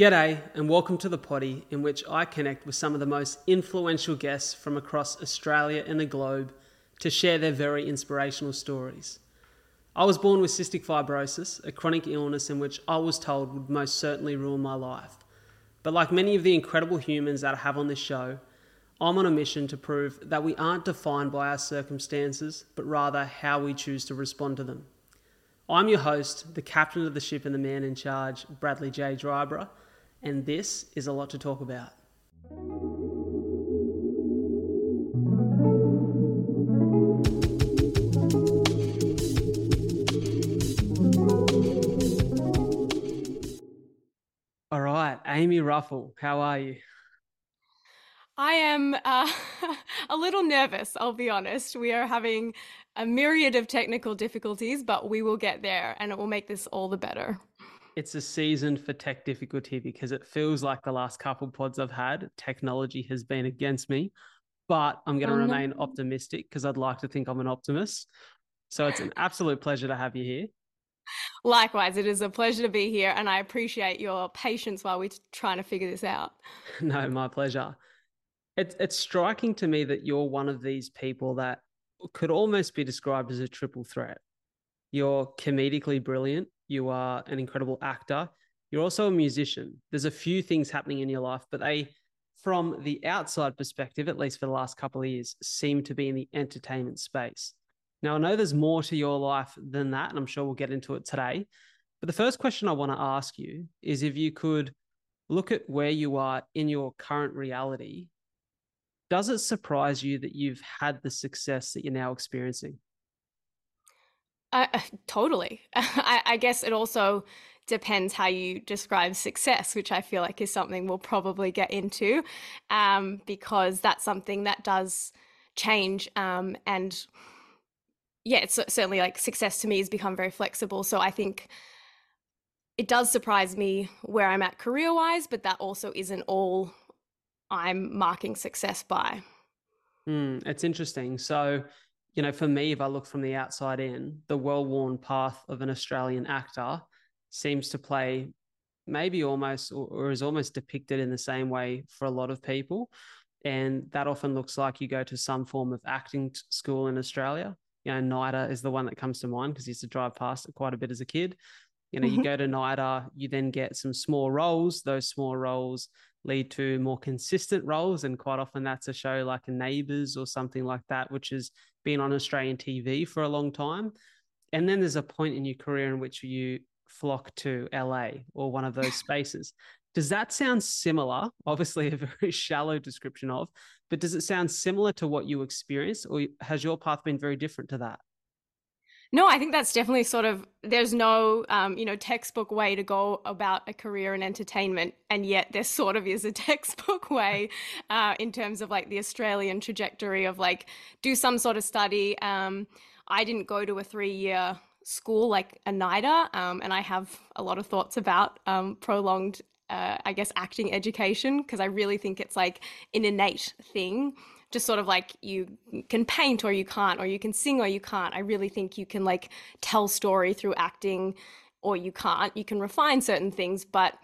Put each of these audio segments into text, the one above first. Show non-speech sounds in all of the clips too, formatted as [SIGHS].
G'day, and welcome to the potty, in which I connect with some of the most influential guests from across Australia and the globe to share their very inspirational stories. I was born with cystic fibrosis, a chronic illness in which I was told would most certainly ruin my life. But like many of the incredible humans that I have on this show, I'm on a mission to prove that we aren't defined by our circumstances, but rather how we choose to respond to them. I'm your host, the captain of the ship and the man in charge, Bradley J. Dryburgh and this is a lot to talk about. All right, Amy Ruffle, how are you? I am uh, [LAUGHS] a little nervous, I'll be honest. We are having a myriad of technical difficulties, but we will get there and it will make this all the better it's a season for tech difficulty because it feels like the last couple pods I've had, technology has been against me. But I'm going to oh, remain no. optimistic because I'd like to think I'm an optimist. So it's an absolute pleasure to have you here. Likewise, it is a pleasure to be here, and I appreciate your patience while we're trying to figure this out. [LAUGHS] no, my pleasure. It's it's striking to me that you're one of these people that could almost be described as a triple threat. You're comedically brilliant, you are an incredible actor. You're also a musician. There's a few things happening in your life, but they, from the outside perspective, at least for the last couple of years, seem to be in the entertainment space. Now, I know there's more to your life than that, and I'm sure we'll get into it today. But the first question I want to ask you is if you could look at where you are in your current reality, does it surprise you that you've had the success that you're now experiencing? Uh, [LAUGHS] totally. [LAUGHS] I, I guess it also depends how you describe success, which I feel like is something we'll probably get into, um, because that's something that does change. Um, and yeah, it's certainly like success to me has become very flexible. So I think it does surprise me where I'm at career wise, but that also isn't all I'm marking success by. Mm, it's interesting. So you know, for me, if I look from the outside in, the well worn path of an Australian actor seems to play maybe almost or, or, is almost depicted in the same way for a lot of people. And that often looks like you go to some form of acting school in Australia. You know, NIDA is the one that comes to mind because I used to drive past it quite a bit as a kid. You know, mm-hmm. you go to NIDA, you then get some small roles. Those small roles lead to more consistent roles. And quite often that's a show like a Neighbours or something like that, which has been on Australian TV for a long time. And then there's a point in your career in which you flock to LA or one of those spaces. Does that sound similar? [LAUGHS] Obviously, a very shallow description of, but does it sound similar to what you experienced, or has your path been very different to that? No, I think that's definitely sort of there's no um, you know textbook way to go about a career in entertainment, and yet there sort of is a [LAUGHS] textbook way uh, in terms of like the Australian trajectory of like do some sort of study. Um, I didn't go to a three year school like a NIDA, um, and I have a lot of thoughts about um, prolonged, uh, I guess, acting education because I really think it's like an innate thing just sort of like you can paint or you can't, or you can sing or you can't. I really think you can like tell story through acting or you can't. You can refine certain things, but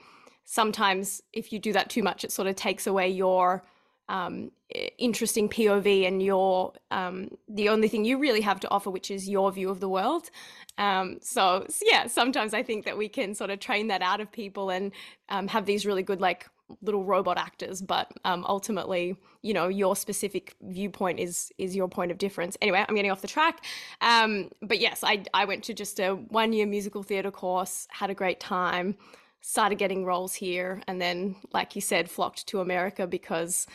sometimes if you do that too much, it sort of takes away your um, interesting POV and your um, the only thing you really have to offer, which is your view of the world. Um, so, yeah, sometimes I think that we can sort of train that out of people and um, have these really good like little robot actors but um, ultimately you know your specific viewpoint is is your point of difference. Anyway i'm getting off the track. Um, but yes i i went to just a one year musical theater course had a great time started getting roles here and then like you said flocked to america because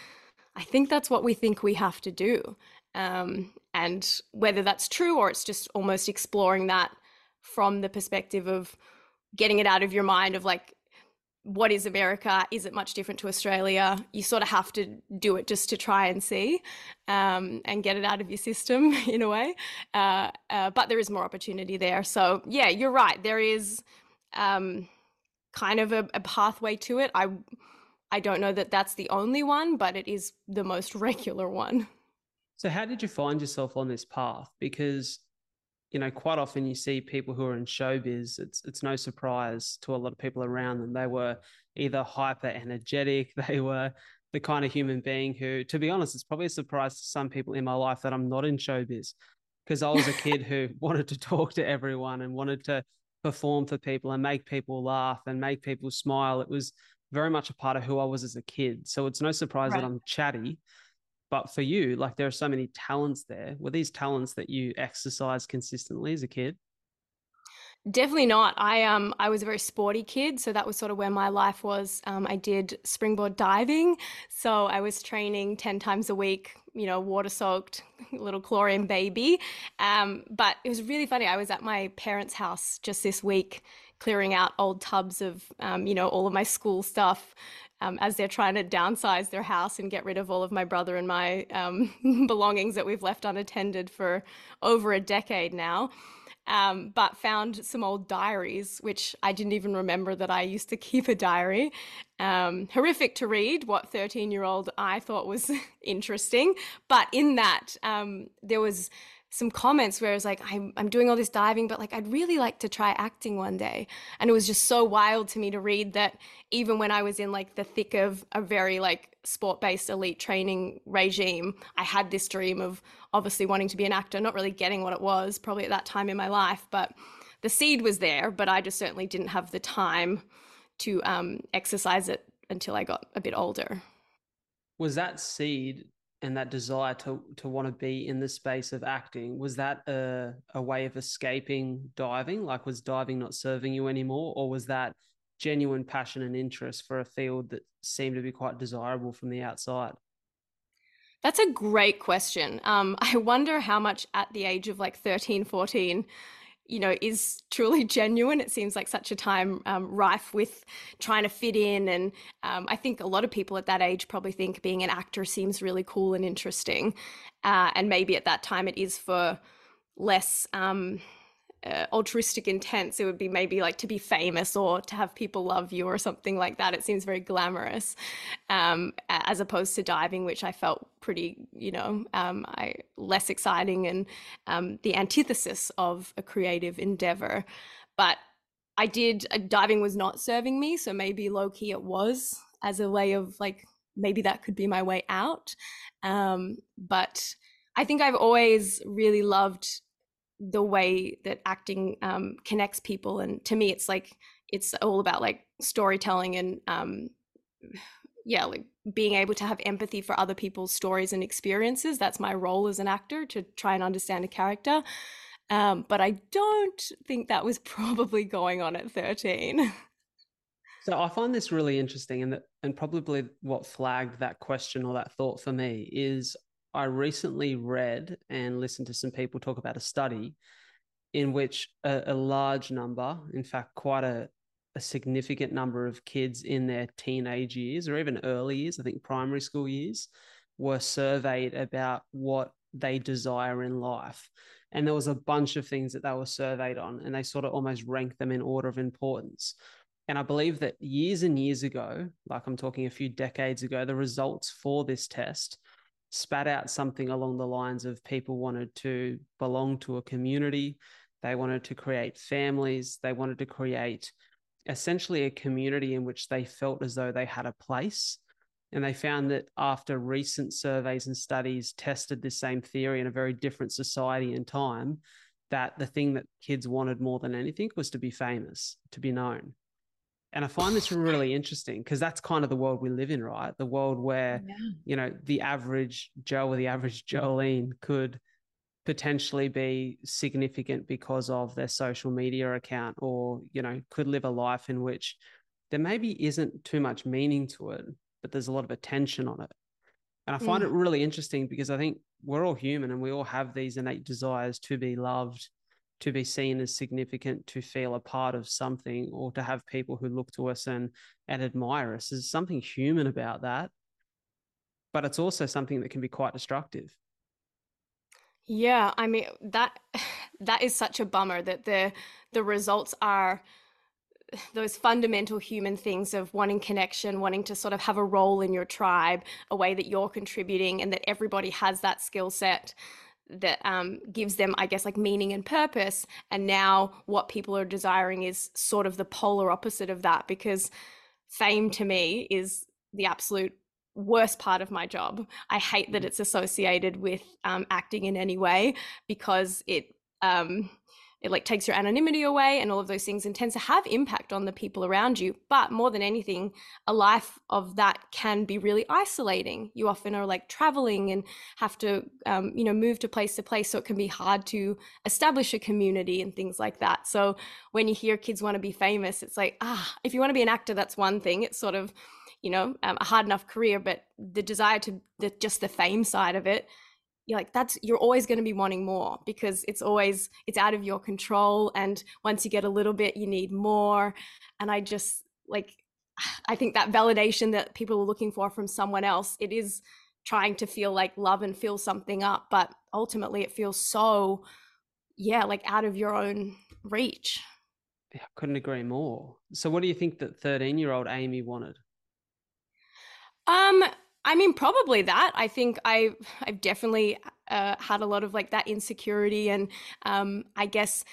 i think that's what we think we have to do. Um, and whether that's true or it's just almost exploring that from the perspective of getting it out of your mind of like what is America? Is it much different to Australia? You sort of have to do it just to try and see um, and get it out of your system [LAUGHS] in a way. Uh, uh, but there is more opportunity there. So, yeah, you're right. There is um, kind of a, a pathway to it. I, I don't know that that's the only one, but it is the most [LAUGHS] regular one. So, how did you find yourself on this path? Because you know, quite often you see people who are in showbiz. It's it's no surprise to a lot of people around them. They were either hyper energetic, [LAUGHS] they were the kind of human being who, to be honest, it's probably a surprise to some people in my life that I'm not in showbiz because I was a kid who [LAUGHS] wanted to talk to everyone and wanted to perform for people and make people laugh and make people smile. It was very much a part of who I was as a kid. So it's no surprise right. that I'm chatty. But for you, like there are so many talents there. Were these talents that you exercised consistently as a kid? Definitely not. I um I was a very sporty kid, so that was sort of where my life was. Um, I did springboard diving, so I was training ten times a week. You know, water soaked [LAUGHS] little chlorine baby. Um, but it was really funny. I was at my parents' house just this week, clearing out old tubs of um, you know all of my school stuff um, as they're trying to downsize their house and get rid of all of my brother and my um, [LAUGHS] belongings that we've left unattended for over a decade now. Um, but found some old diaries, which I didn't even remember that I used to keep a diary. Um, horrific to read, what 13 year old I thought was [LAUGHS] interesting. But in that, um, there was some comments where it was like, I'm, I'm doing all this diving, but like, I'd really like to try acting one day. And it was just so wild to me to read that even when I was in like the thick of a very like sport based elite training regime, I had this dream of obviously wanting to be an actor, not really getting what it was probably at that time in my life, but the seed was there, but I just certainly didn't have the time to um, exercise it until I got a bit older. Was that seed and that desire to to want to be in the space of acting was that a a way of escaping diving? Like was diving not serving you anymore or was that genuine passion and interest for a field that seemed to be quite desirable from the outside? That's a great question. Um, [LAUGHS] i wonder how much at the age of like 13 14 you know, is truly [LAUGHS] genuine. It seems like such a time um, rife with trying to fit in. And um, I think a lot of people at that age probably think being an actor seems really cool and interesting. Uh, and maybe at that time it is for less. Um, uh, altruistic intents it would be maybe like to be famous or to have people love you or something like that. It seems very glamorous um, as opposed to diving which i felt pretty you know um, I, less exciting and um, the antithesis of a creative endeavor. But i did uh, diving was not serving me so maybe low-key it was as a way of like maybe that could be my way out. Um, but i think i've always really loved the way that acting um, connects people and to me it's like it's all about like storytelling and um, yeah like being able to have empathy for other people's stories and experiences. That's my role as an actor to try and understand a character. Um, but i don't think that was [LAUGHS] probably going on at 13 so i find this really interesting and that and probably what flagged that question or that thought for me is I recently read and listened to some people talk about a study in which a, a large number, in fact, quite a, a significant number of kids in their teenage years or even early years, I think primary school years, were surveyed about what they desire in life. And there was a bunch of things that they were surveyed on, and they sort of almost ranked them in order of importance. And I believe that years and years ago, like I'm talking a few decades ago, the results for this test spat out something along the lines of people wanted to belong to a community, they wanted to create families, they wanted to create essentially a community in which they felt as though they had a place. And they found that after recent surveys and studies tested this same theory in a very different society and time, that the thing that kids wanted more than anything was to be famous, to be known. And I find this really interesting because that's kind of the world we live in, right? The world where, yeah. you know, the average Joe or the average Jolene could potentially be significant because of their social media account or, you know, could live a life in which there maybe isn't too much meaning to it, but there's a lot of attention on it. And I find mm. it really interesting because I think we're all human and we all have these innate desires to be loved to be seen as significant, to feel a part of something, or to have people who look to us and and admire us. There's something human about that, but it's also something that can be quite destructive. Yeah, I mean that [SIGHS] that is such a bummer that the the results are those fundamental human things of wanting connection, wanting to sort of have a role in your tribe, a way that you're contributing and that everybody has that skill set that um, gives them, I guess, like meaning and purpose. And now what people are desiring is sort of the polar opposite of that because fame to me is the absolute worst part of my job. I hate that mm. it's associated with um, acting in any way because it um, it like takes your anonymity away and all of those things and tends to have impact on the people around you. But more than anything a life of that can be really isolating. You often are like traveling and have to um, you know move to place to place so it can be hard to establish a community and things like that. So when you hear kids want to be famous it's like ah if you want to be an actor that's one thing. It's sort of you know um, a hard enough career but the desire to the, just the fame side of it you're like that's you're always going to be wanting more because it's always it's out of your control and once you get a little bit you need more and i just like [SIGHS] i think that validation that people are looking for from someone else it is trying to feel like love and fill something up but ultimately it feels so yeah like out of your own reach yeah, I couldn't agree more. So, what do you think that 13 year old Amy wanted? Um, I mean, probably that. I think I I've definitely uh, had a lot of like that insecurity, and um, I guess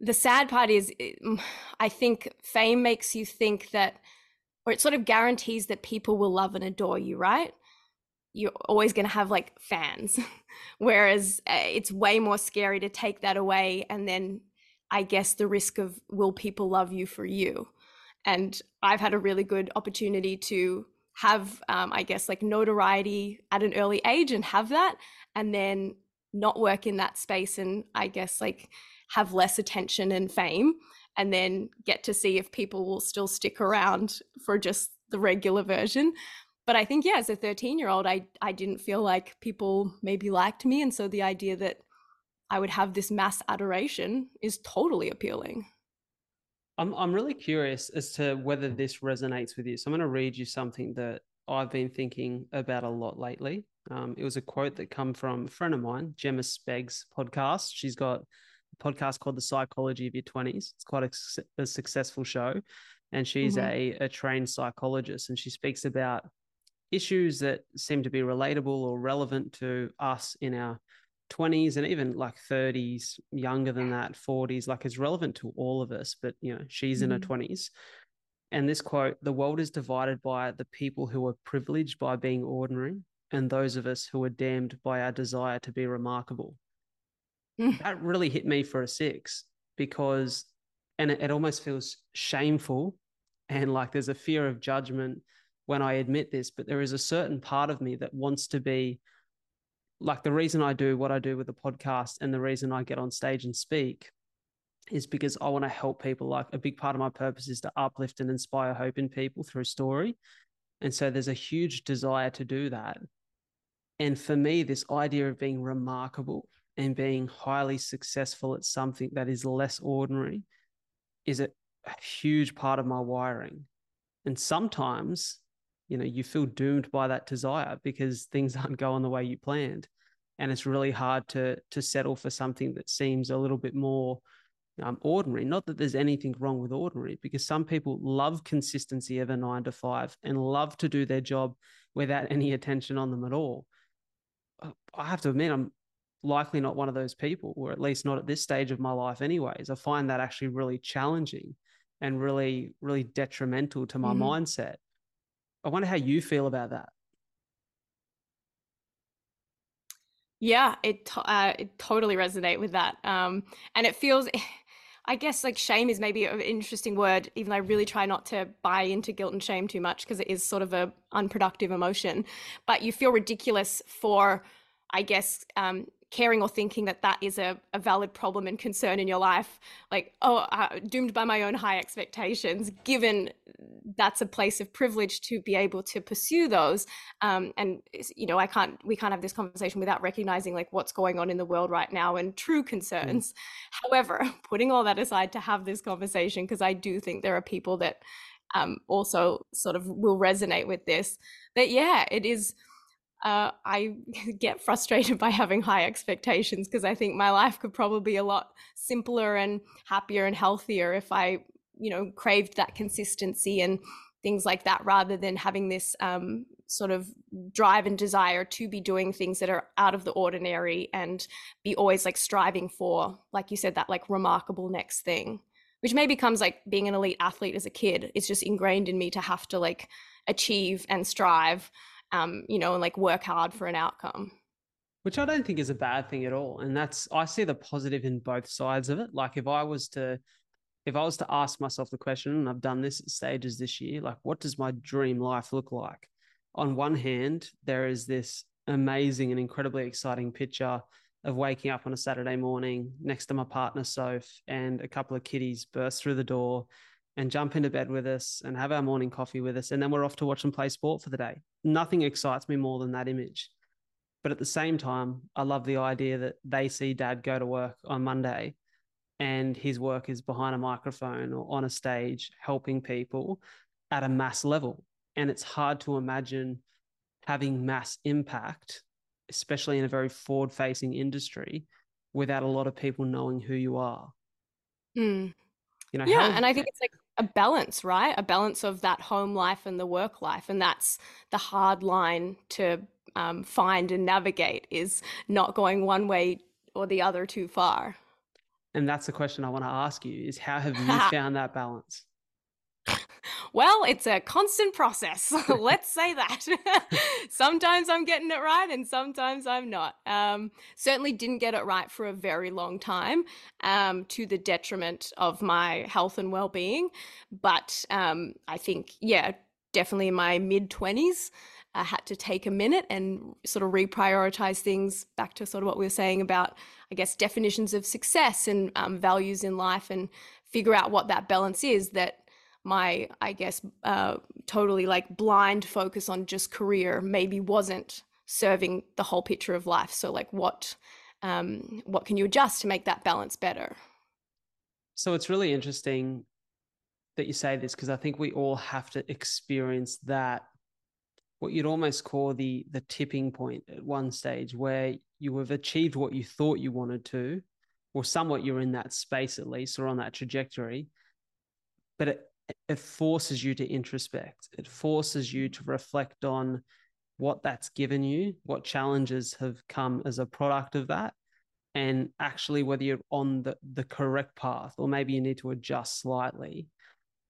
the sad part is, mm, I think fame makes you think that, or it sort of guarantees that people will love and adore you, right? You're always going to have like fans, [LAUGHS] whereas uh, it's way more scary to take that away, and then I guess the risk of will people love you for you, and I've had a really good opportunity to have um, i guess like notoriety at an early age and have that and then not work in that space and i guess like have less attention and fame and then get to see if people will still stick around for just the regular version. But i think yeah as a 13 year old i i didn't feel like people maybe liked me and so the idea that i would have this mass adoration is totally appealing I'm I'm really curious as to whether this resonates with you. So I'm going to read you something that I've been thinking about a lot lately. Um, it was a quote that come from a friend of mine, Jemma Sbeghen's podcast. She's got a podcast called The Psychology of Your Twenties. It's quite a, a, successful show, and she's mm-hmm. a a trained psychologist, and she speaks about issues that seem to be relatable or relevant to us in our 20s and even like 30s, younger than that, 40s, like is relevant to all of us. But, you know, she's mm-hmm. in her 20s. Mm. And this quote the world is divided by the people who are privileged by being ordinary and those of us who are damned by our desire to be remarkable. Mm. [LAUGHS] That really hit me for a six because, and it, it almost feels shameful and like there's a fear of judgment when I admit this, but there is a certain part of me that wants to be like the reason I do what I do with the podcast and the reason I get on stage and speak is because I want to help people. Like a big part of my purpose is to uplift and inspire hope in people through story. And so there's a huge desire to do that. And for me, this idea of being remarkable and being highly successful at something that is less ordinary is a, huge part of my wiring. And sometimes you know you feel doomed by that desire because things [LAUGHS] aren't going the way you planned. And it's really hard to to settle for something that seems a little bit more um, ordinary. Not that there's anything wrong with ordinary because some people love consistency of a nine to five and love to do their job without [LAUGHS] any attention on them at all. Uh, i have to admit i'm likely not one of those people or at least not at this stage of my life anyways. I find that actually really challenging and really really detrimental to my mm-hmm. mindset I wonder how you feel about that. Yeah, it uh, it totally resonate with that. Um, and it feels, [SIGHS] I guess, like shame is maybe an interesting word. Even though I really try not to buy into guilt and shame too much because it is sort of a unproductive emotion. But you feel ridiculous for, I guess, um, caring or thinking that that is a, a valid problem and concern in your life like oh uh, doomed by my own high expectations given that's a place of privilege to be able to pursue those um, and you know i can't we can't have this conversation without recognizing like what's going on in the world right now and true concerns mm. however [LAUGHS] putting all that aside to have this conversation because i do think there are people that um, also sort of will resonate with this that yeah it is uh, I [LAUGHS] get frustrated by having high expectations because I think my life could probably be a lot simpler and happier and healthier if I, you know, craved that consistency and things like that rather than having this um, sort of drive and desire to be doing things that are out of the ordinary and be always like striving for, like you said, that like remarkable next thing, which maybe comes like being an elite athlete as a kid. It's just ingrained in me to have to like achieve and strive, um, you know, and like work hard for an outcome. Which I don't think is a bad thing at all. And that's, I see the positive in both sides of it. Like if I was to, if I was to ask myself the question, and I've done this at stages this year, like what does my dream life look like? on one hand, there is this amazing and incredibly exciting picture of waking up on a Saturday morning next to my partner, Soph, and a couple of kiddies burst through the door and jump into bed with us and have our morning coffee with us. And then we're off to watch them play sport for the day. Nothing excites me more than that image. But at the same time, I love the idea that they see dad go to work on Monday and his work is behind a microphone or on a stage helping people at a mass level and it's hard to imagine having mass impact, especially in a very forward facing industry, without a lot of people knowing who you are. Mm. You know, yeah, how- and I think it's like a balance, right? A balance of that home life and the work life, and that's the hard line to um, find and navigate is not going one way or the other too far. And that's the question I want to ask you: is how have you [LAUGHS] found that balance? Well, it's a constant process. [LAUGHS] Let's say that. [LAUGHS] sometimes I'm getting it right and sometimes I'm not. Um, certainly didn't get it right for a very long time um, to the detriment of my health and well being. But um, I think, yeah, definitely in my mid 20s. I had to take a minute and sort of reprioritize things back to sort of what we were saying about, I guess, definitions of success and um, values in life and figure out what that balance is that my i guess uh, totally like blind focus on just career maybe wasn't serving the whole picture of life. So like what um, what can you adjust to make that balance better? So it's really interesting that you say this because i think we all have to experience that what you'd almost call the the tipping point at one stage where you have achieved what you thought you wanted to or somewhat you're in that space at least or on that trajectory but it it forces you to introspect. It forces you to reflect on what that's given you, what challenges have come as a product of that, and actually whether you're on the, the correct path or maybe you need to adjust slightly.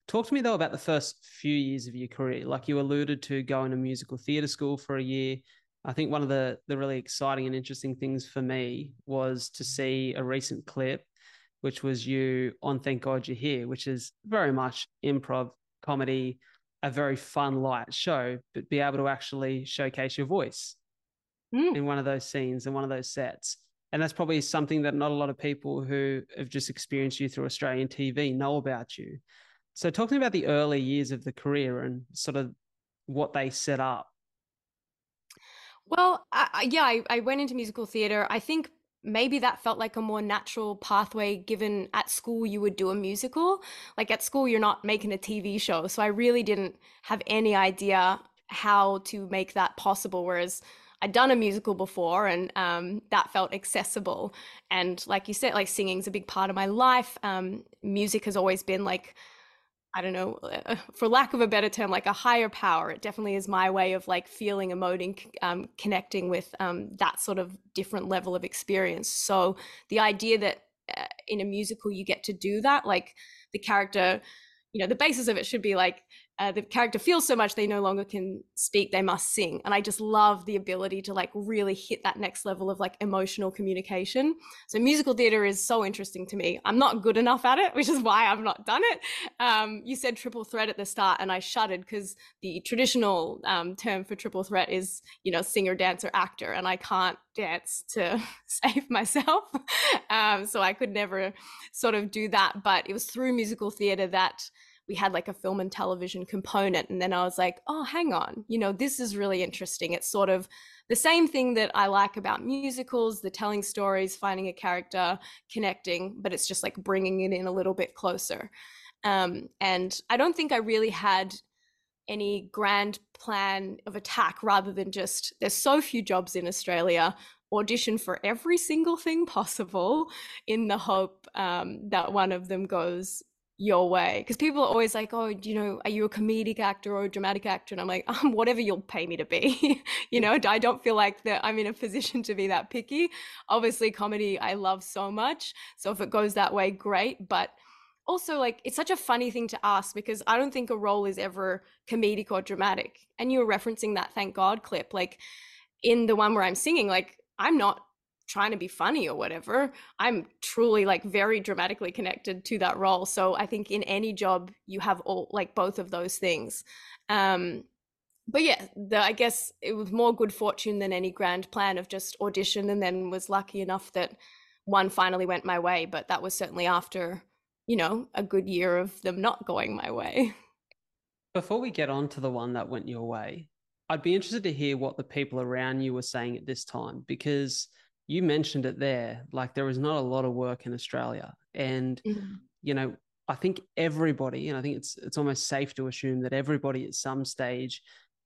Talk to me though about the first few years of your career. Like you alluded to going to musical theatre school for a year. I think one of the the really exciting and interesting things for me was to see a recent clip which was you on Thank God You're Here, which is very much improv comedy, a very fun, light show, but be able to actually showcase your voice mm. in one of those scenes and one of those sets. And that's probably something that not a lot of people who have just experienced you through Australian TV know about you. So, talking about the early years of the career and sort of what they set up. Well, I, yeah, I, I went into musical theatre. I think maybe that felt like a more natural pathway given at school you would do a musical. Like at school you're not making a tv show so i really didn't have any idea how to make that possible whereas i'd done a musical before and um, that felt accessible. And like you said like singing's a big part of my life. Um, music has always been like I don't know, uh, for lack of a better term, like a higher power. It definitely is my way of like feeling, emoting, um, connecting with um, that sort of different level of experience. So the idea that uh, in a musical you get to do that, like the character, you know, the basis of it should be like uh, the character feels so much they no longer can speak they must sing. And i just love the ability to like really hit that next level of like emotional communication. So musical theater is so interesting to me. I'm not good enough at it [LAUGHS] which is why i've not done it. Um, you said triple threat at the start and i shuddered because the traditional um, term for triple threat is you know singer dancer actor and i can't dance to [LAUGHS] save myself. [LAUGHS] Um, so i could never sort of do that but it was through musical theater that we had like a film and television component. And then I was like, oh, hang on, you know, this is really interesting. It's sort of the same thing that I like about musicals, the telling stories, finding a character, connecting, but it's just like bringing it in a little bit closer. Um, and I don't think I really had any grand plan of attack rather than just there's so few jobs in Australia audition for every single thing possible in the hope um, that one of them goes your way. Because people are always like oh you know are you a comedic actor or a dramatic actor? And i'm like um, whatever you'll pay me to be. [LAUGHS] You know i don't feel like that i'm in a position to be that picky. Obviously comedy i love so much. So if it goes that way great. But also like it's such a funny thing to ask because i don't think a role is ever comedic or dramatic. And you were referencing that thank god clip like in the one where i'm singing like i'm not trying to be funny or whatever. I'm truly like very dramatically connected to that role. So I think in any job you have all like both of those things. Um but yeah, the, I guess it was more good fortune than any grand plan of just audition and then was lucky enough that one finally went my way, but that was certainly after, you know, a good year of them not going my way. Before we get on to the one that went your way, I'd be interested to hear what the people around you were saying at this time because you mentioned it there. Like there is not a lot of work in Australia, and mm-hmm. you know, I think everybody, and I think it's it's almost safe to assume that everybody at some stage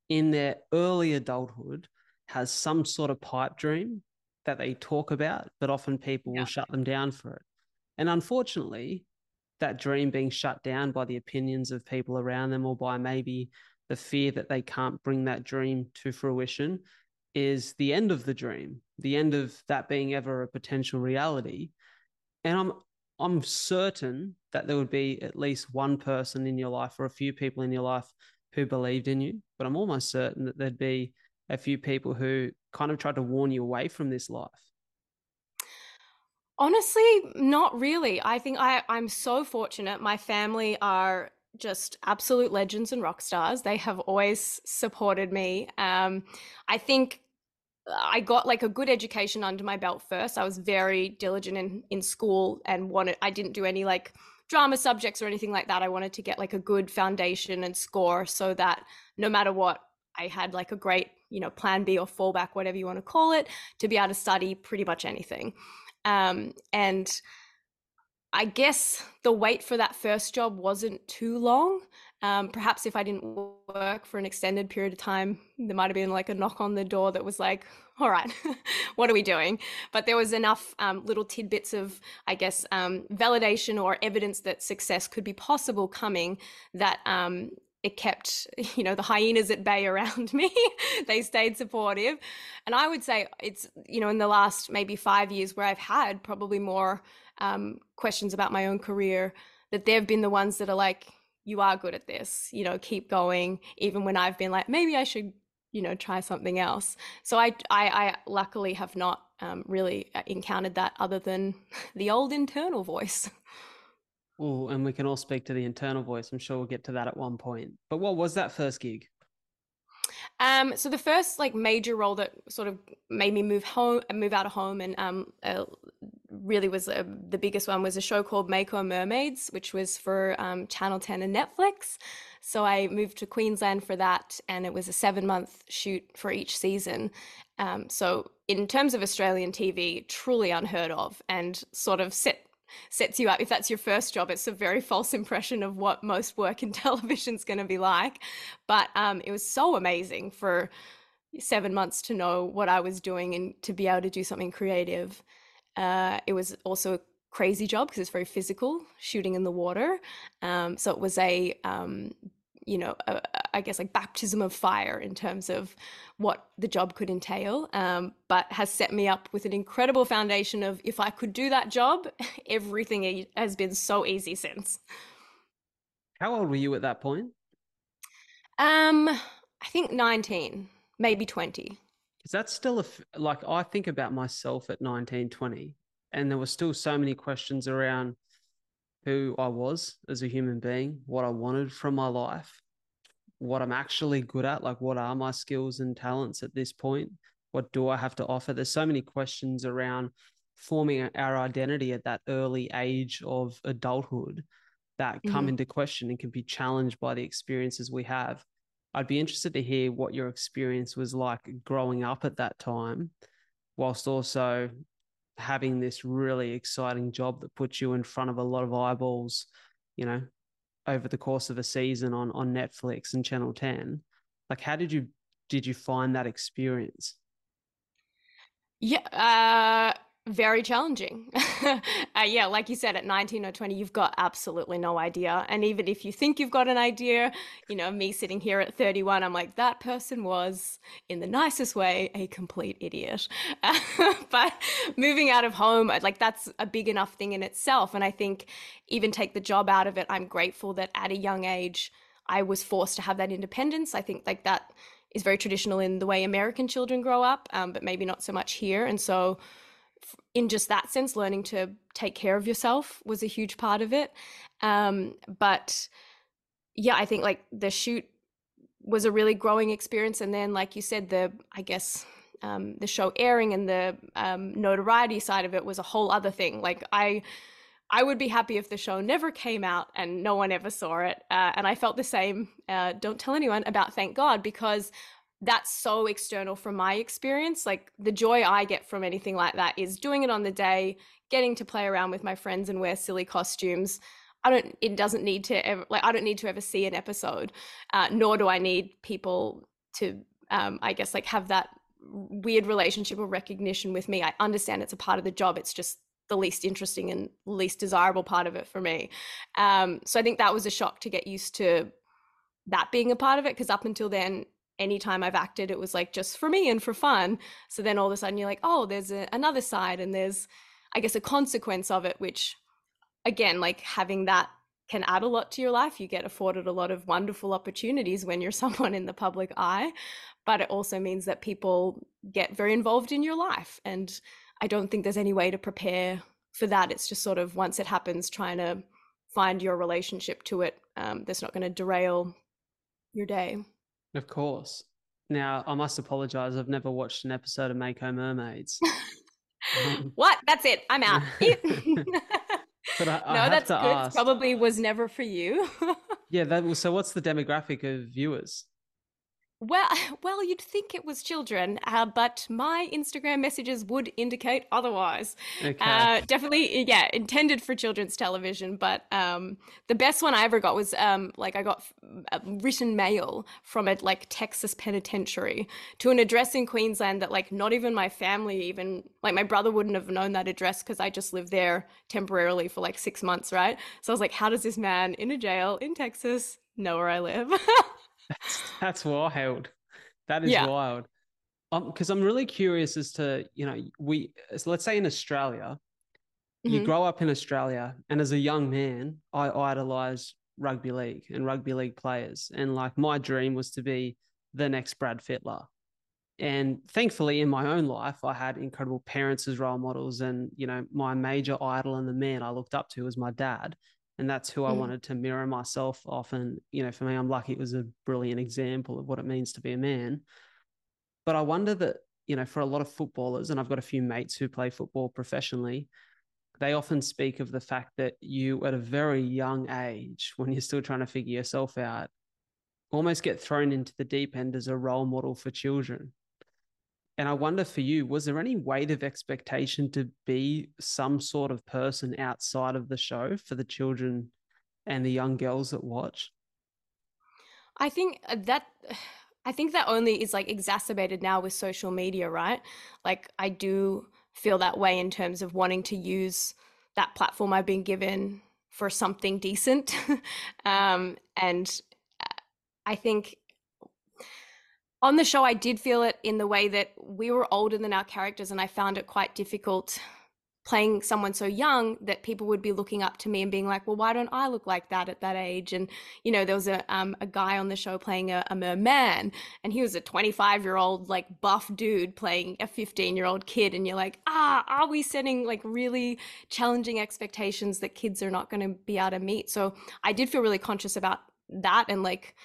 in their early adulthood has some sort of pipe dream that they talk about, but often people yeah. will shut them down for it. And unfortunately, that dream being shut down by the opinions of people around them or by maybe the fear that they can't bring that dream to fruition is the end of the dream, the end of that being ever a potential reality. And I'm I'm certain that there would be at least one person in your life or a few people in your life who believed in you, but I'm almost certain that there'd be a few people who kind of tried to warn you away from this life. Honestly, not really. I think I, I'm so fortunate. My family are just absolute legends and rock stars. They have always supported me. Um, I think I got like a good education under my belt first. I was very diligent in in school and wanted I didn't do any like drama subjects or anything like that. I wanted to get like a good foundation and score so that no matter what, I had like a great, you know, plan B or fallback, whatever you want to call it, to be able to study pretty much anything. Um, and I guess the wait for that first job wasn't too long. Um, perhaps if I didn't work for an extended period of time, there might have been like a knock on the door that was like, all right, [LAUGHS] what are we doing? But there was enough um, little tidbits of, I guess, um, validation or evidence that success could be possible coming that um, it kept, [LAUGHS] you know, the hyenas at bay around [LAUGHS] me. they stayed supportive. And I would say it's, you know, in the last maybe five years where I've had probably more um, questions about my own career, that they've been the ones that are like, you are good at this, you know, keep going, even when I've been like, maybe I should, you know, try something else. So I, I, I luckily have not um, really uh, encountered that other than [LAUGHS] the old internal voice. Oh, and we can all speak to the internal voice. I'm sure we'll get to that at one point. But what was that first gig? Um, so the first like major role that sort of made me move home, move out of home, and um, uh, really was uh, the biggest one was a show called Mako Mermaids, which was for um, Channel 10 and Netflix. So I moved to Queensland for that, and it was a seven month shoot for each season. Um, so in terms of Australian TV, truly unheard of, and sort of set sets you up. If that's your first job, it's a very false impression of what most work in [LAUGHS] television is going to be like. But um, it was so amazing for seven months to know what I was doing and to be able to do something creative. Uh, it was also a crazy job because it's very physical, shooting in the water. Um, so it was a, um, you know, a, I guess like baptism of fire in terms of what the job could entail, um, but has set me up with an incredible foundation of if I could do that job, [LAUGHS] everything has been so easy since. How old were you at that point? Um, I think 19, maybe 20 because that's still a like I think about myself at 19, 20, and there were still so many questions around who I was as a human being, what I wanted from my life, what I'm actually good at, like what are my skills and talents at this point? What do I have to offer? There's so many questions around forming our identity at that early age of adulthood that come mm-hmm. into question and can be challenged by the experiences we have. I'd be interested to hear what your experience was like growing up at that time, whilst also having this really exciting job that puts you in front of a lot of eyeballs, you know, over the course of a season on on Netflix and Channel 10. Like how did you did you find that experience? Yeah, uh very challenging. [LAUGHS] uh, yeah, like you said, at 19 or 20, you've got absolutely no idea. And even if you think you've got an idea, you know, me sitting here at 31, I'm like, that person was, in the nicest way, a complete idiot. [LAUGHS] But moving out of home, like, that's a big enough thing in itself. And I think, even take the job out of it, I'm grateful that at a young age, I was forced to have that independence. I think, like, that is very traditional in the way American children grow up, um, but maybe not so much here. And so, in just that sense, learning to take care of yourself was a huge part of it. Um, but yeah, I think like the shoot was a really growing experience. And then, like you said, the, I guess, um, the show airing and the um, notoriety side of it was a whole other thing. Like I, I would be happy if the show never came out and no one ever saw it. Uh, and I felt the same. Uh, don't tell anyone about Thank God because that's so external from my experience. Like the joy I get from anything like that is doing it on the day, getting to play around with my friends and wear silly costumes. I don't. It doesn't need to ever like I don't need to ever see an episode, uh, nor do I need people to. Um, I guess like have that weird relationship or recognition with me. I understand it's a part of the job. It's just the least interesting and least desirable part of it for me. Um, so I think that was a shock to get used to that being a part of it because up until then anytime I've acted, it was like just for me and for fun. So then all of a sudden you're like, oh, there's a, another side and there's, I guess, a consequence of it, which again, like having that can add a lot to your life. You get afforded a lot of wonderful opportunities when you're [LAUGHS] someone in the public eye, but it also means that people get very involved in your life. And I don't think there's any way to prepare for that. It's just sort of once it happens, trying to find your relationship to it um, that's not going to derail your day. Of course. Now, I must apologize. I've never watched an episode of Mako Mermaids. um, [LAUGHS] [LAUGHS] what? That's it. I'm out. [LAUGHS] but I, I no, that's good. Ask, Probably was never for you. yeah. That so, what's the demographic of viewers? Well, [LAUGHS] well, you'd think it was children, uh, but my Instagram messages would indicate otherwise. Okay. Uh, definitely, yeah, intended for children's television. But um, the best one I ever got was um, like I got written mail from a like Texas penitentiary to an address in Queensland that like not even my family even like my brother wouldn't have known that address because I just lived there temporarily for like six months, right? So I was like, how does this man in a jail in Texas know where I live? [LAUGHS] That's, [LAUGHS] that's wild. That is yeah. wild. Because um, I'm really curious as to, you know, we, so let's say in Australia, mm-hmm. you grow up in Australia, and as a young man, I idolized rugby league and rugby league players. And like my dream was to be the next Brad Fittler. And thankfully, in my own life, I had incredible parents as role models. And, you know, my major idol and the man I looked up to was my dad and that's who I mm. wanted to mirror myself off. And you know, for me, I'm lucky it was a brilliant example of what it means to be a man. But I wonder that you know, for a lot of footballers, and I've got a few mates who play football professionally, they often speak of the fact that you, at a very young age, when you're still trying to figure yourself out, almost get thrown into the deep end as a role model for children. And I wonder for you, was there any weight of expectation to be some sort of person outside of the show for the children and the young girls that watch? I think uh, that [SIGHS] I think that only is like exacerbated now with social media, right? Like I do feel that way in terms of wanting to use that platform I've been given for something decent. [LAUGHS] um, and uh, I think on the show, I did feel it in the way that we were older than our characters, and I found it quite difficult playing someone so young that people would be looking up to me and being like, "Well, why don't I look like that at that age?" And you know, there was a um, a guy on the show playing a, a merman, and he was a 25 year old like buff dude playing a 15 year old kid, and you're like, "Ah, are we setting like really challenging expectations that kids are not going to be able to meet?" So I did feel really conscious about that and like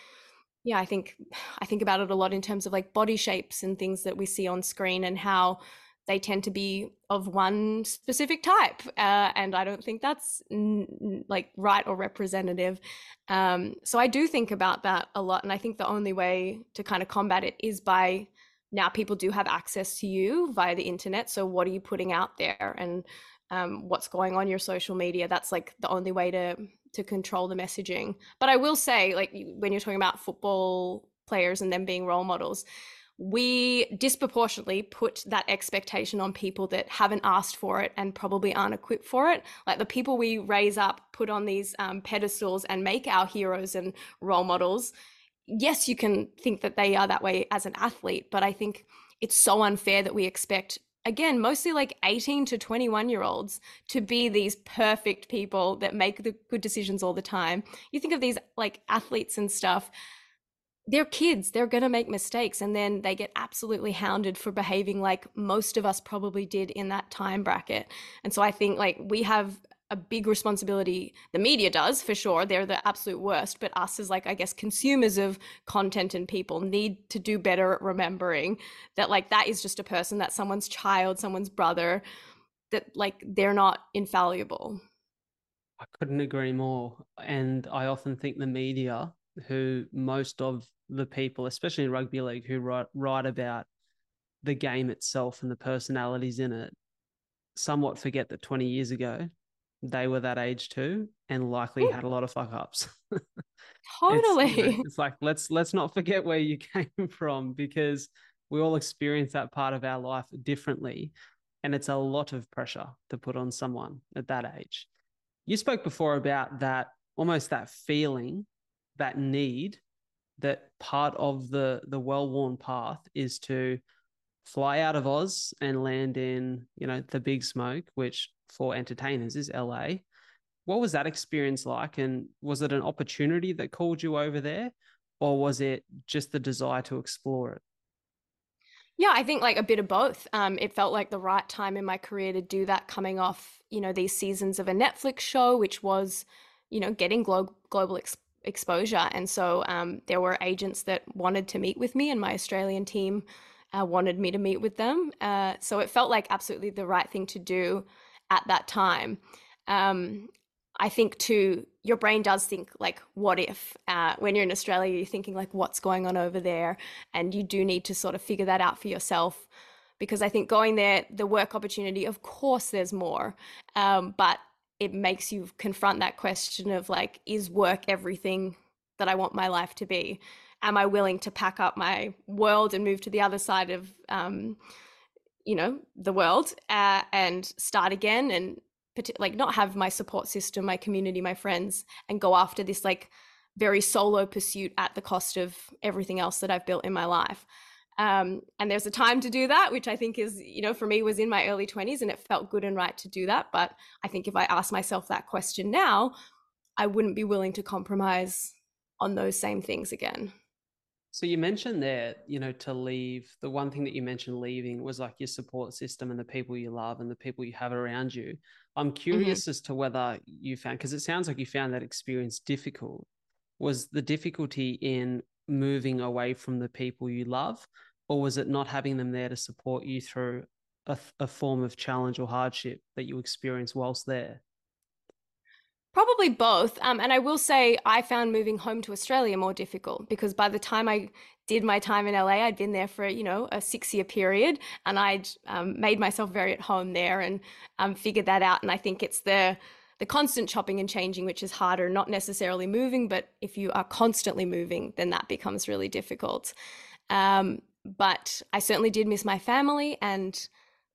yeah, I think I think about it a lot in terms of like body shapes and things that we see on screen and how they tend to be of one specific type, uh, and I don't think that's n- like right or representative. Um, so I do think about that a lot, and I think the only way to kind of combat it is by now people do have access to you via the internet. So what are you putting out there, and um, what's going on your social media? That's like the only way to to control the messaging. But I will say, like when you're talking about football players and them being role models, we disproportionately put that expectation on people that haven't asked for it and probably aren't equipped for it. Like the people we raise up, put on these um, pedestals and make our heroes and role models. Yes, you can think that they are that way as an athlete, but I think it's so unfair that we expect again mostly like 18 to 21 year olds to be these perfect people that make the good decisions all the time. You think of these like athletes and stuff they're kids they're going to make mistakes and then they get absolutely hounded for behaving like most of us probably did in that time bracket. And so i think like we have a big responsibility the media does for sure they're the absolute worst but us as like i guess consumers of content and people need to do better at remembering that like that is just a person that someone's child someone's brother that like they're not infallible. I couldn't agree more and i often think the media who most of the people especially in rugby league who write, write about the game itself and the personalities in it somewhat forget that 20 years ago they were that age too and likely Ooh. had a lot of fuck ups. [LAUGHS] totally. It's, you know, it's, like let's let's not forget where you [LAUGHS] came from because we all experience that part of our life differently and it's a lot of pressure to put on someone at that age. You spoke before about that almost that feeling, that need that part of the the well-worn path is to fly out of Oz and land in, you know, the big smoke, which for entertainers is LA. What was that experience like? And was it an opportunity that called you over there? Or was it just the desire to explore it? Yeah, I think like a bit of both. Um, it felt like the right time in my career to do that, coming off, you know, these seasons of a Netflix show, which was, you know, getting glo- global ex- exposure. And so um, there were agents that wanted to meet with me, and my Australian team uh, wanted me to meet with them. Uh, so it felt like absolutely the right thing to do at that time. Um, I think too, your brain does think like, what if? Uh, when you're in Australia, you're thinking like, what's going on over there? And you do need to sort of figure that out for yourself. Because I think going there, the work opportunity, of course, there's more, um, but it makes you confront that question of like, is work everything that I want my life to be? am I willing to pack up my world and move to the other side of, um, you know, the world uh, and start again and like not have my support system, my community, my friends, and go after this like very solo pursuit at the cost of everything else that I've built in my life. Um, and there's a time to do that, which I think is, you know, for me was in my early 20s and it felt good and right to do that. But I think if I ask myself that question now, I wouldn't be willing to compromise on those same things again. So you mentioned there, you know, to leave. The one thing that you mentioned leaving was like your support system and the people you love and the people you have around you. I'm mm-hmm. curious mm-hmm. as to whether you found because it sounds like you found that experience difficult. Was the difficulty in moving away from the people you love, or was it not having them there to support you through a, a form of challenge or hardship that you experienced whilst there? Probably both. Um, and I will say I found moving home to Australia more difficult because by the time I did my time in LA, I'd been there for, you know, a six year period and I'd um, made myself very at home there and um, figured that out. And I think it's the, the constant chopping and changing, which is harder, not necessarily moving, but if you are constantly moving, then that becomes really difficult. Um, but I certainly did miss my family and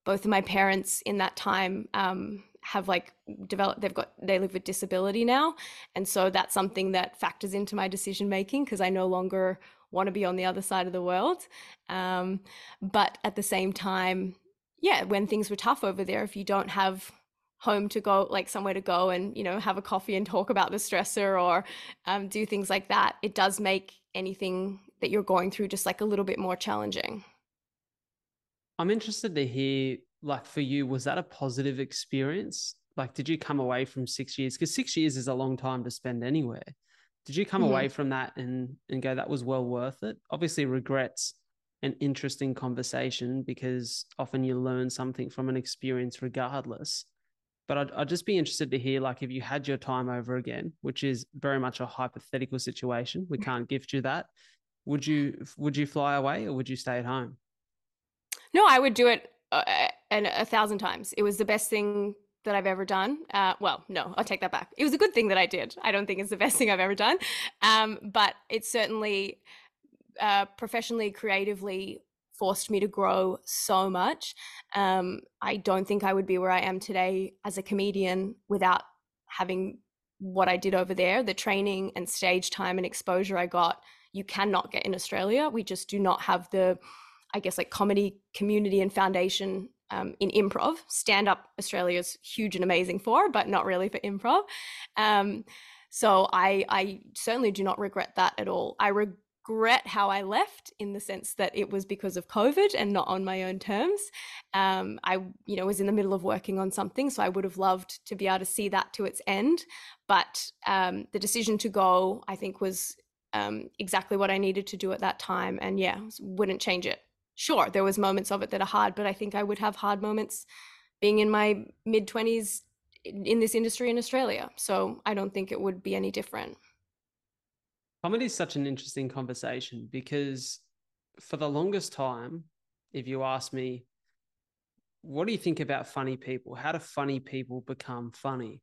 both of my parents in that time um, have like developed they've got they live with disability now. And so that's something that factors into my decision making because i no longer want to be on the other side of the world. Um, but at the same time yeah when things were tough over there if you don't have home to go like somewhere to go and you know have a coffee and talk about the stressor or um, do things like that it does make anything that you're going through just like a little bit more challenging. I'm interested to hear like for you, was that a positive experience? Like, did you come away from six years? Because six years is a long time to spend anywhere. Did you come mm-hmm. away from that and and go, that was well worth it? Obviously, regrets an interesting conversation because often you learn something from an experience regardless. But I'd, I'd just be interested to hear, like, if you had your time over again, which is very much a hypothetical situation, we mm. can't gift you that. Would you would you fly away or would you stay at home? No, I would do it uh, and a thousand times. It was the best thing that I've ever done. Uh, well, no, I'll take that back. It was a good thing that I did. I don't think it's the [LAUGHS] best thing I've ever done, um, but it certainly uh, professionally, creatively forced me to grow so much. Um, I don't think I would be where I am today as a comedian without having what I did over there, the training and stage time and exposure I got. You cannot get in Australia. We just do not have the, I guess, like comedy community and foundation um, in improv. Stand up Australia is huge and amazing for, but not really for improv. Um, so I, I certainly do not regret that at all. I regret how I left in the sense that it was because of COVID and not on my own terms. Um, I, you know, was in the middle of working on something, so I would have loved to be able to see that to its end. But um, the decision to go, I think, was um, exactly what I needed to do at that time, and yeah, wouldn't change it sure there was moments of it that are hard but i think i would have hard moments being in my mid 20s in this industry in australia so i don't think it would be any different. Comedy is such an interesting conversation because for the longest time if you ask me what do you think about funny people? How do funny people become funny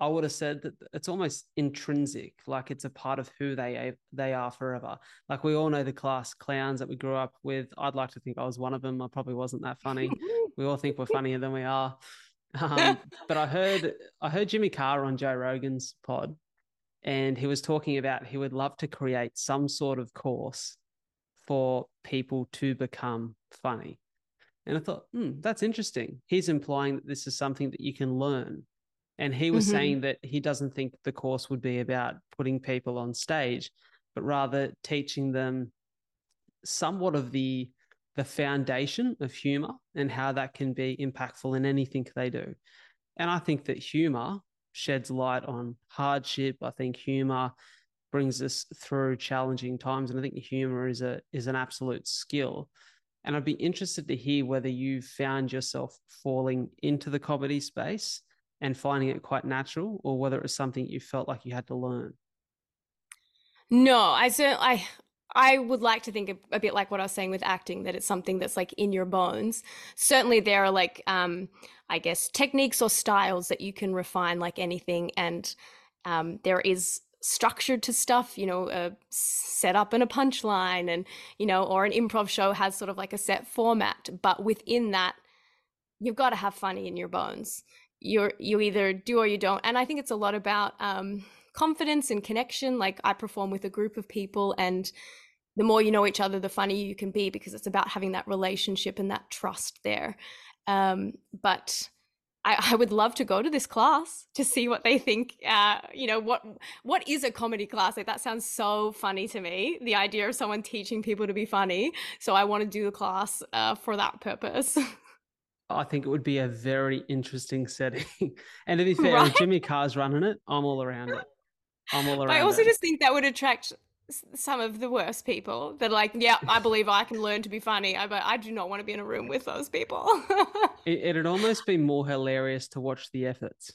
I would have said that it's almost intrinsic, like it's a part of who they they are forever. Like we all know the class clowns that we grew up with. I'd like to think I was one of them. I probably wasn't that funny. [LAUGHS] we all think we're funnier than we are. Um, but I heard I heard Jimmy Carr on Joe Rogan's pod, and he was talking about he would love to create some sort of course for people to become funny. And I thought, hmm, that's interesting. He's implying that this is something that you can learn and he was mm-hmm. saying that he doesn't think the course would be about putting people on stage, but rather teaching them somewhat of the the foundation of humor and how that can be impactful in anything they do. And I think that humor sheds light on hardship. I think humor brings us through challenging times. And I think humor is a is an absolute skill. And I'd be interested to hear whether you found yourself falling into the comedy space and finding it quite natural, or whether it was something you felt like you had to learn? No, I certainly I I would like to think a, bit like what I was saying with acting, that it's something that's like in your bones. Certainly, there are like, um, I guess, techniques or styles that you can refine like anything. And um, there is structure to stuff, you know, a setup and a punchline, and, you know, or an improv show has sort of like a set format. But within that, you've got to have funny in your bones you're you either do or you don't. And i think it's a lot about um, confidence and connection. Like i perform with a group of people and the more you know each other the funnier you can be because it's about having that relationship and that trust there. Um, but I, I, would love to go to this class to see what they think uh, you know what what is a comedy class? Like that sounds so funny to me the idea of someone teaching people to be funny. So i want to do the class uh, for that purpose [LAUGHS] I think it would be a very interesting setting. [LAUGHS] and to be [LAUGHS] fair, right? if Jimmy Carr's running it, I'm all around it. I'm all around it. I also it. just think that would attract some of the worst people that like, yeah, I believe I can learn to be funny, uh, but I do not want to be in a room with those people. [LAUGHS] it, it'd almost be more hilarious to watch the efforts.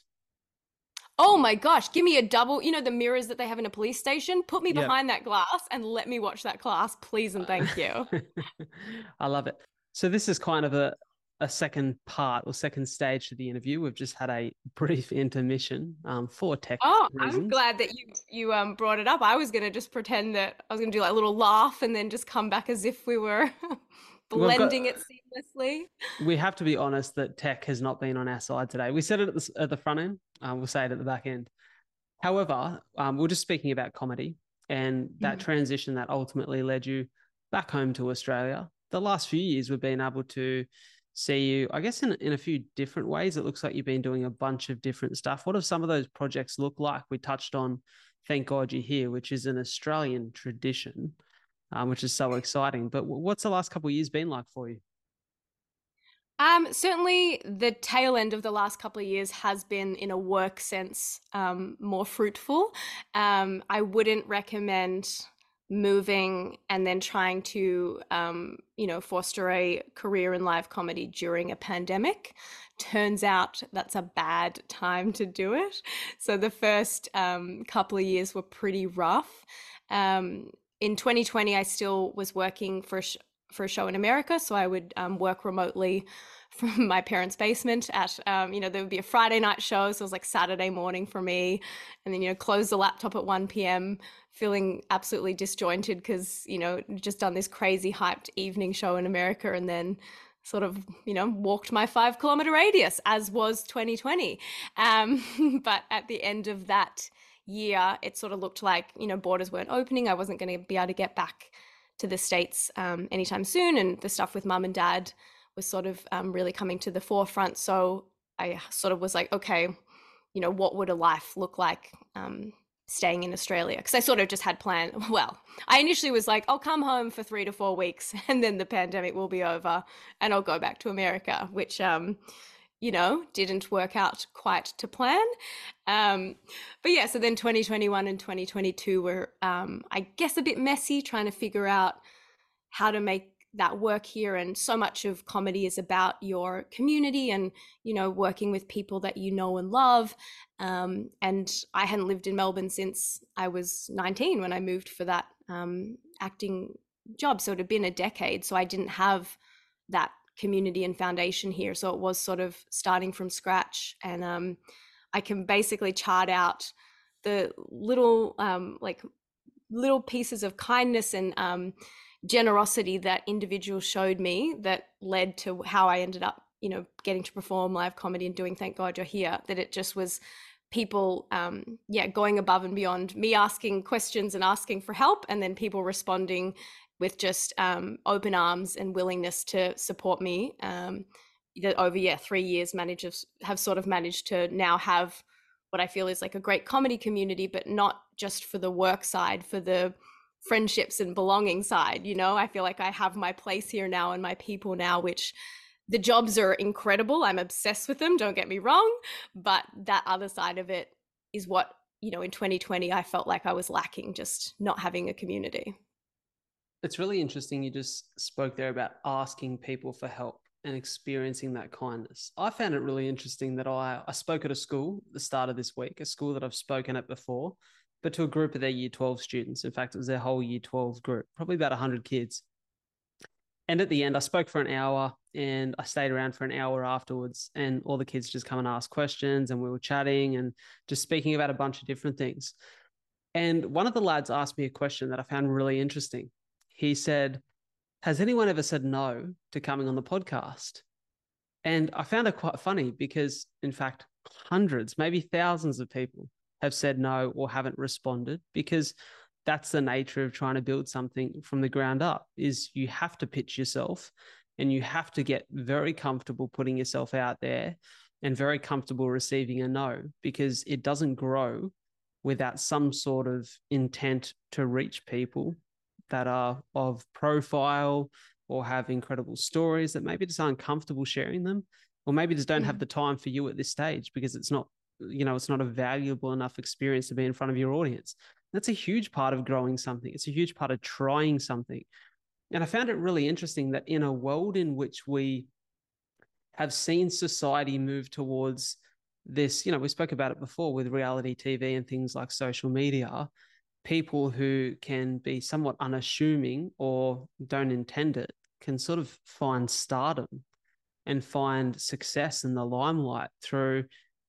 Oh my gosh, give me a double, you know, the mirrors that they have in a police station. Put me behind that glass and let me watch that class, please and thank you. I love it. So this is kind of a, a second part or second stage to the interview. We've just had a brief [LAUGHS] intermission um, for tech. Oh, reasons. I'm glad that you you um, brought it up. I was going to just pretend that I was going to do like a little laugh and then just come back as if we were [LAUGHS] blending got, it seamlessly. We have to be honest that tech has not been on our side today. We said it at the, at the front end. Um, we'll say it at the back end. However, um, we're just speaking about comedy and that mm-hmm. transition that ultimately led you back home to Australia. The last few years, we've been able to see you, I guess, in, in a few different ways. It looks like you've been doing a bunch of different stuff. What have some of those projects look like? We touched on Thank God You're Here, which is an Australian tradition, um, which is so exciting. But what's the last couple of years been like for you? Um, certainly, the tail end of the last couple of years has been, in a work sense, um, more fruitful. Um, I wouldn't recommend moving and then trying to um, you know foster a career in live comedy during a pandemic. Turns out that's a bad time to do it. So the first um, couple of years were pretty rough. Um, in 2020 i still was working for a sh- for a show in america so i would um, work remotely from my parents' basement at, um, you know, there would be a Friday night show. So it was like Saturday morning for me. And then, you know, close the laptop at 1 p.m., feeling absolutely disjointed because, you know, just done this crazy hyped evening show in America and then sort of, you know, walked my five kilometer radius as was 2020. Um, [LAUGHS] but at the end of that year, it sort of looked like, you know, borders weren't opening. I wasn't going to be able to get back to the States um, anytime soon. And the stuff with mum and dad was sort of um, really coming to the forefront. So I sort of was like, okay, you know, what would a life look like um, staying in Australia? Because I sort of just had planned. [LAUGHS] Well, I initially was like, I'll come home for three to four weeks, [LAUGHS] and then the pandemic will be over, and I'll go back to America, which. Um, you know, didn't work out quite to plan. Um, but yeah, so then 2021 and 2022 were, um, I guess, a bit messy trying to figure out how to make that work here and so much of comedy is about your community and you know working with people that you know and love. Um, and i hadn't lived in melbourne since i was 19 when i moved for that um, acting job so it had been a decade. So i didn't have that community and foundation here. So it was sort of starting from scratch. And um, i can basically chart out the little um, like little pieces of kindness and um, generosity that individuals showed me that led to how I ended up, you know, getting to perform live comedy and doing Thank God You're Here, that it just was people um yeah going above and beyond me asking questions and asking for help and then people responding with just um open arms and willingness to support me um that over yeah three years manage have sort of managed to now have what i feel is like a great comedy community but not just for the work side for the friendships and belonging side you know? I feel like i have my place here now and my people now which the jobs are incredible. I'm obsessed with them don't get me wrong but that other side of it is what you know in 2020 i felt like i was lacking just not having a community. It's really interesting you just spoke there about asking people for help and experiencing that kindness. I found it really interesting that I, I spoke at a school the start of this week, a school that I've spoken at before, but to a group of their year 12 students. In fact, it was their whole year 12 group, probably about 100 kids. And at the end, I spoke for an hour and I stayed around for an hour afterwards. And all the kids just come and ask questions. And we were chatting and just speaking about a bunch of different things. And one of the lads asked me a question that I found really interesting. He said, Has anyone ever said no to coming on the podcast? And I found it quite funny because, in fact, hundreds, maybe thousands of people have said no or haven't responded because that's the nature of trying to build something from the ground up is you have to pitch yourself and you have to get very comfortable putting yourself out there and very comfortable receiving a no because it doesn't grow without some sort of intent to reach people that are of profile or have incredible stories that maybe just aren't comfortable sharing them or maybe just don't hmm. have the time for you at this stage because it's not you know it's not a valuable enough experience to be in front of your audience. That's a huge part of growing something. It's a huge part of trying something. And i found it really interesting that in a world in which we have seen society move towards this you know we spoke about it before with reality tv and things like social media people who can be somewhat unassuming or don't intend it can sort of find stardom and find success in the limelight through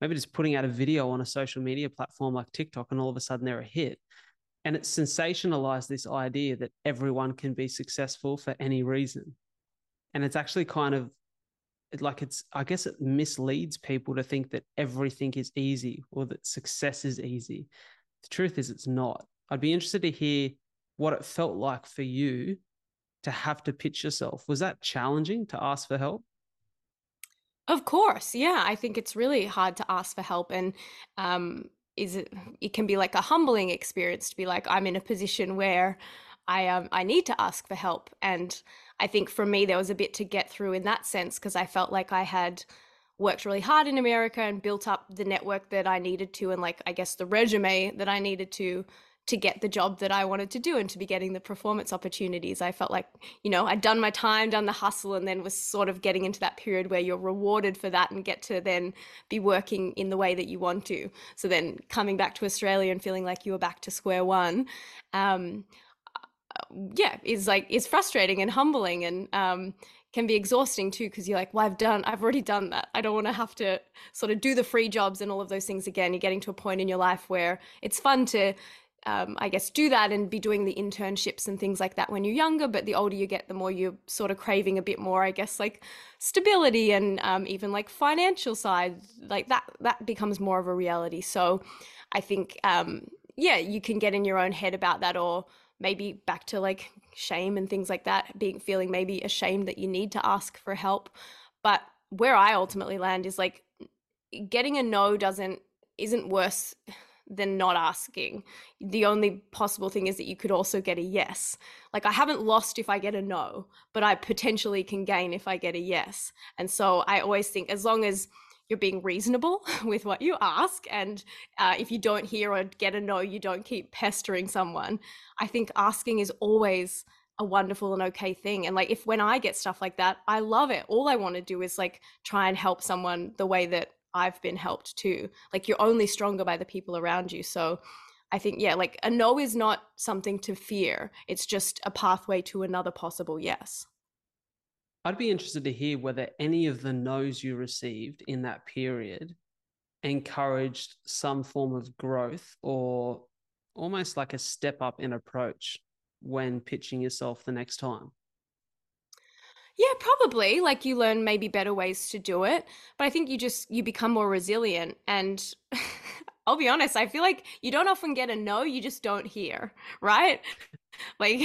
maybe just putting out a video on a social media platform like TikTok and all of a sudden they're a hit. And it sensationalized this idea that everyone can be successful for any reason. And it's actually kind of like it's, I guess it misleads people to think that everything is easy or that success is easy. The truth is, it's not. I'd be interested to hear what it felt like for you to have to pitch yourself. Was that challenging to ask for help? Of course. Yeah. I think it's really hard to ask for help. And um, is it, it can be like a humbling experience to be like, I'm in a position where I, um, I need to ask for help. And I think for me, there was a bit to get through in that sense because I felt like I had worked really hard in America and built up the network that I needed to, and like, I guess the resume that I needed to to get the job that I wanted to do and to be getting the performance opportunities. I felt like, you know, I'd done my time, done the hustle, and then was sort of getting into that period where you're rewarded for that and get to then be working in the way that you want to. So then coming back to Australia and feeling like you were back to square one, um, yeah, is like is frustrating and humbling and um, can be exhausting too because you're like well i've done i've already done that i don't want to have to sort of do the free jobs and all of those things again you're getting to a point in your life where it's fun to um, I guess, do that and be doing the internships and things like that when you're younger. But the older you get, the more you're sort of craving a bit more, I guess, like stability and um, even like financial side, like that, that becomes more of a reality. So I think, um, yeah, you can get in your own head about that or maybe back to like shame and things like that, being feeling maybe ashamed that you need to ask for help. But where I ultimately land is like getting a no doesn't isn't worse than not asking. The only possible thing is that you could also get a yes. Like I haven't lost if I get a no, but I potentially can gain if I get a yes. And so I always think as long as you're being reasonable [LAUGHS] with what you ask and uh, if you don't hear or get a no you don't keep pestering someone i think asking is always a wonderful and okay thing and like if when i get stuff like that i love it all i want to do is like try and help someone the way that I've been helped too. Like you're only stronger by the people around you. So I think, yeah, like a no is not something to fear. It's just a pathway to another possible yes. I'd be interested to hear whether any of the no's you received in that period encouraged some form of growth or almost like a step up in approach when pitching yourself the next time. Yeah, probably. Like you learn maybe better ways to do it. But I think you just you become more resilient and [LAUGHS] I'll be honest, I feel like you don't often get a no, you just don't hear, [LAUGHS] right? like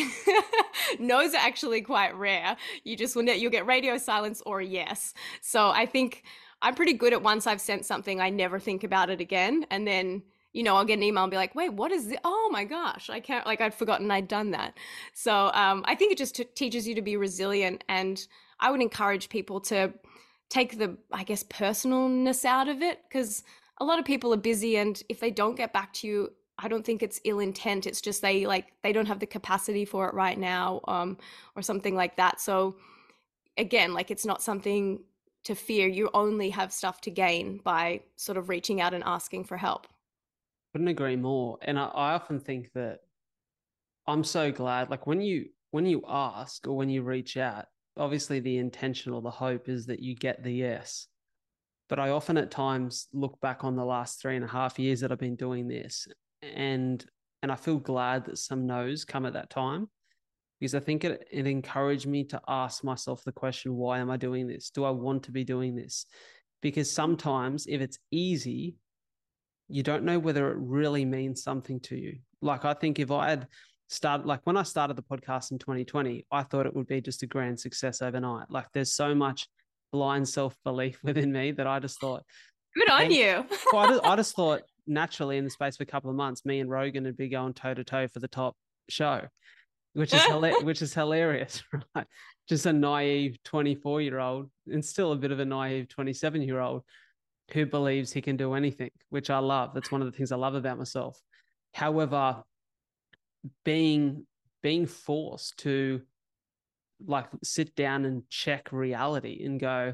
[LAUGHS] no's are actually quite rare. You just will you'll get radio silence or a yes. So I think I'm pretty good at once I've sent something, I never think about it again. And then you know, I'll get an email and be like, wait, what is this? Oh my gosh, I can't, like, I'd forgotten I'd done that. So um, I think it just t- teaches you to be resilient. And I would encourage people to take the, I guess, personalness out of it because a lot of people are busy. And if they don't get back to you, I don't think it's ill intent. It's just they like, they don't have the capacity for it right now um, or something like that. So again, like, it's not something to fear. You only have stuff to gain by sort of reaching out and asking for help. Couldn't agree more. And I, I often think that I'm so glad, like when you when you ask or when you reach out, obviously the intention or the hope is that you get the yes. But I often at times look back on the last three and a half years that I've been doing this and and I feel glad that some no's come at that time because I think it, it encouraged me to ask myself the question, why am I doing this? Do I want to be doing this? Because sometimes if it's easy, you don't know whether it really means something to you. Like I think if I had started like when I started the podcast in 2020, I thought it would be just a grand success overnight. Like there's so much blind self-belief [LAUGHS] within me that I just thought Good on you. well, I, just, I just [LAUGHS] thought naturally in the space of a couple of months, me and Rogan would be going toe to toe for the top show, which is [LAUGHS] which is hilarious, right? Just a naive 24 year old and still a bit of a naive 27 year old who believes he can do anything, which I love. That's one of the things I love about myself. However, being being forced to like sit down and check reality and go,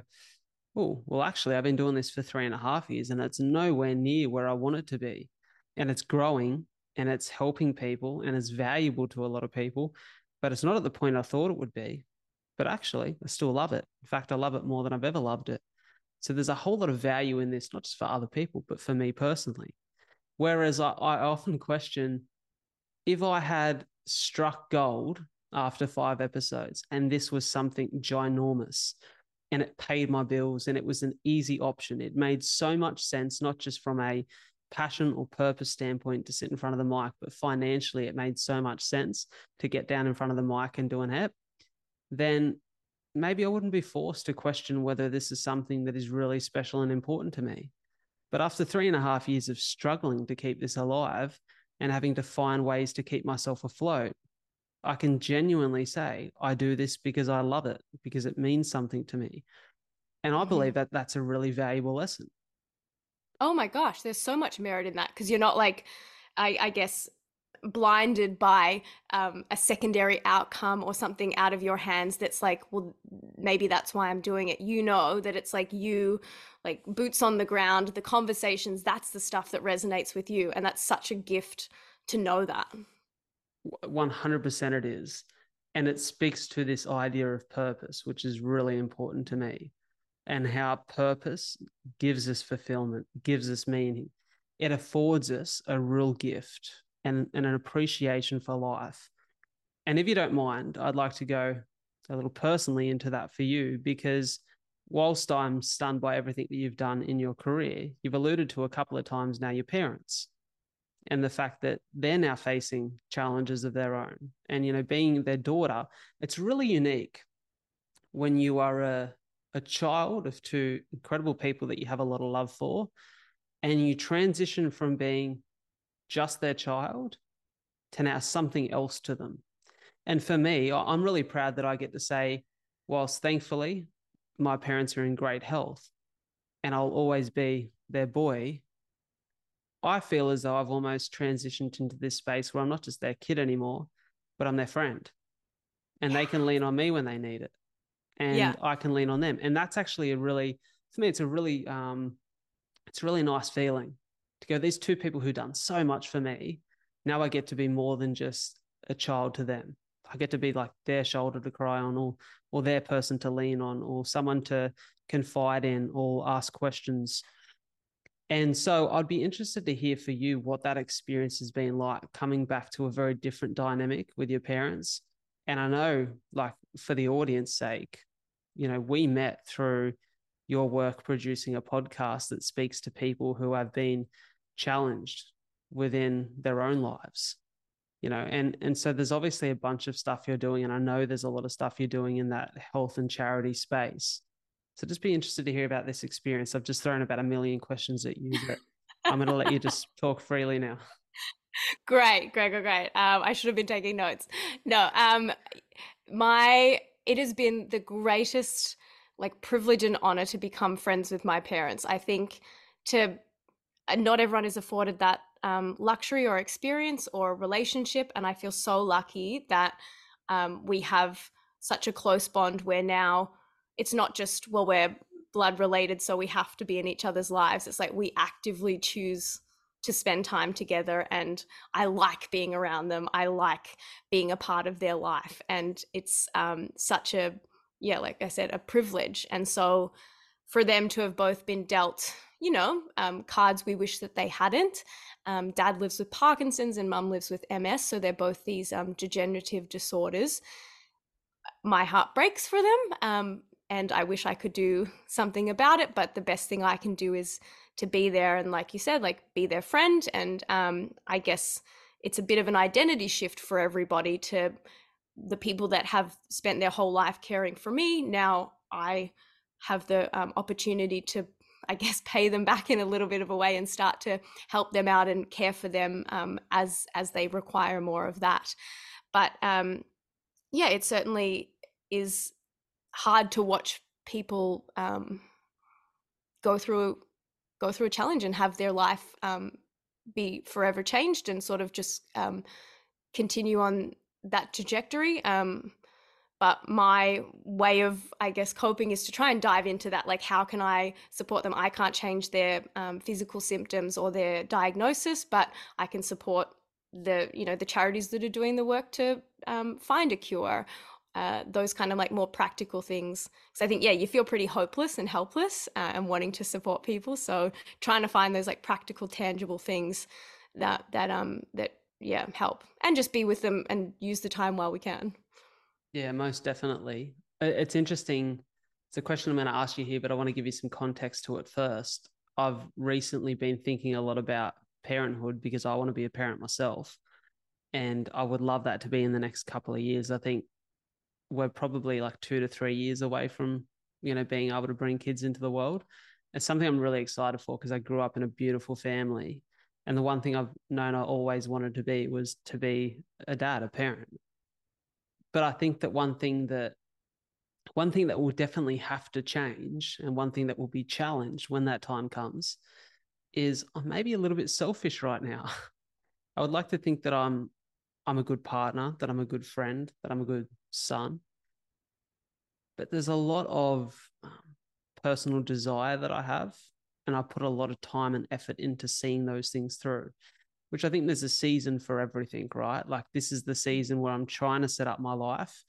oh, well, actually, I've been doing this for three and a half years and it's nowhere near where I want it to be. And it's growing and it's helping people and it's valuable to a lot of people, but it's not at the point I thought it would be. But actually, I still love it. In fact, I love it more than I've ever loved it. So there's a whole lot of value in this, not just for other people, but for me personally. Whereas I, I often question if I had struck gold after five episodes and this was something ginormous and it paid my bills and it was an easy option, it made so much sense, not just from a passion or purpose standpoint to sit in front of the mic, but financially it made so much sense to get down in front of the mic and do an app, then maybe I wouldn't be forced to question whether this is something that is really special and important to me. But after three and a half years of struggling to keep this alive and having to find ways to keep myself afloat, I can genuinely say I do this because I love it, because it means something to me. And I mm-hmm. believe that that's a really valuable lesson. Oh my gosh, there's so much merit in that because you're not like, I, I guess, blinded by um, a secondary outcome or something out of your hands that's like well maybe that's why i'm doing it you know that it's like you like boots on the ground the conversations that's the stuff that resonates with you and that's such a gift to know that 100% it is And it speaks to this idea of purpose, which is really important to me, and how purpose gives us fulfillment, gives us meaning. It affords us a real gift and, and an appreciation for life. And if you don't mind, I'd like to go a little personally into that for you because whilst I'm stunned by everything that you've done in your career, you've alluded to a couple of times now your parents and the fact that they're now facing challenges of their own. And, you know, being their daughter, it's really unique when you are a, a child of two incredible people that you have a lot of love for, and you transition from being just their child to now something else to them. And for me, I'm really proud that I get to say, whilst thankfully my parents are in great health and I'll always be their boy, I feel as though I've almost transitioned into this space where I'm not just their kid anymore, but I'm their friend. And they can lean on me when they need it. And yeah. I can lean on them. And that's actually a really, for me, it's a really, um, it's a really nice feeling to go, these two people who done so much for me. Now I get to be more than just a child to them. I get to be like their shoulder to cry on or or their person to lean on or someone to confide in or ask questions. And so I'd be interested to hear for you what that experience has been like coming back to a very different dynamic with your parents. And I know, like, for the audience sake, you know, we met through your work producing a podcast that speaks to people who have been challenged within their own lives you know? And and so there's obviously a bunch of stuff you're doing and i know there's a lot of stuff you're doing in that health and charity space. So just be interested to hear about this experience. I've just thrown about a million questions at you but i'm going to let you just [LAUGHS] talk freely now. Great great great great. Um, i should have been taking notes. No um my it has been the greatest like privilege and honor to become friends with my parents i think to uh, not everyone is afforded that um, luxury or experience or relationship. And I feel so lucky that um, we have such a close bond where now it's not just, well, we're blood related, so we have to be in each other's lives. It's like we actively choose to spend time together and I like being around them. I like being a part of their life. And it's um, such a, yeah, like I said, a privilege. And so for them to have both been dealt you know, um, cards we wish that they hadn't. Um, dad lives with Parkinson's and mum lives with MS. So they're both these um, degenerative disorders. My heart breaks for them. Um, and I wish I could do something about it. But the best thing I can do is to be there and, like you said, like be their friend. And um, I guess it's a bit of an identity shift for everybody to the people that have spent their whole life caring for me. Now I have the um, opportunity to I guess, [LAUGHS] pay them back in a little bit of a way and start to help them out and care for them um, as as they require more of that. But um, yeah, it certainly is hard to watch people um, go through go through a challenge and have their life um, be forever changed and sort of just um, continue on that trajectory. Um, but my way of i guess coping is to try and dive into that like how can i support them i can't change their um, physical symptoms or their diagnosis but i can support the you know the charities that are doing the work to um, find a cure uh, those kind of like more practical things so i think yeah you feel pretty hopeless and helpless uh, and wanting to support people so trying to find those like practical tangible things that that um that yeah help and just be with them and use the time while we can yeah, most definitely. It's interesting. It's a question I'm going to ask you here, but I want to give you some context to it first. I've recently been thinking a lot about parenthood because I want to be a parent myself. And I would love that to be in the next couple of years. I think we're probably like two to three years away from, you know, being able to bring kids into the world. It's something I'm really excited for because I grew up in a beautiful family. And the one thing I've known I always wanted to be was to be a dad, a parent. But I think that one thing that one thing that will definitely have to change and one thing that will be challenged when that time comes is I'm maybe a little bit selfish right now. [LAUGHS] I would like to think that I'm I'm a good partner, that I'm a good friend, that I'm a good son. But there's a lot of um, personal desire that I have, and I put a lot of time and effort into seeing those things through. which I think there's a season for everything, right? Like this is the season where I'm trying to set up my life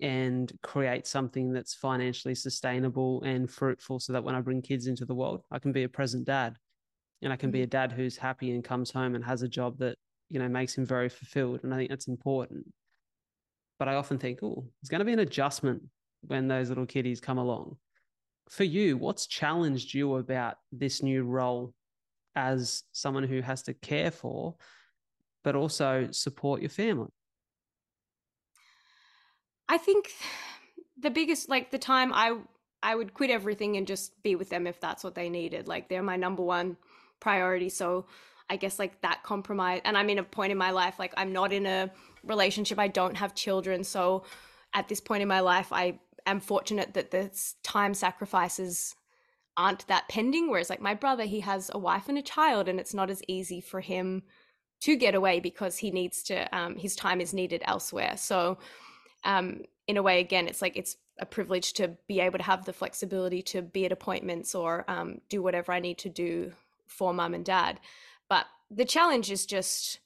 and create something that's financially sustainable and fruitful so that when I bring kids into the world, I can be a present dad and I can be mm-hmm. a dad who's happy and comes home and has a job that, you know, makes him very fulfilled. And I think that's important. But I often think, oh, there's going to be an adjustment when those little kiddies come along. For you, what's challenged you about this new role as someone who has to care for, but also support your family? I think [SIGHS] the biggest like the time I I would quit everything and just be with them if that's what they needed. Like they're my number one priority. So I guess like that compromise and I'm in a point in my life like I'm not in a relationship. I don't have children. So at this point in my life I am fortunate that the time sacrifices aren't that pending whereas like my brother he has a wife and a child and it's not as easy for him to get away because he needs to um, his time is needed elsewhere so um, in a way, again, it's like it's a privilege to be able to have the flexibility to be at appointments or um, do whatever I need to do for mum and dad. But the challenge is just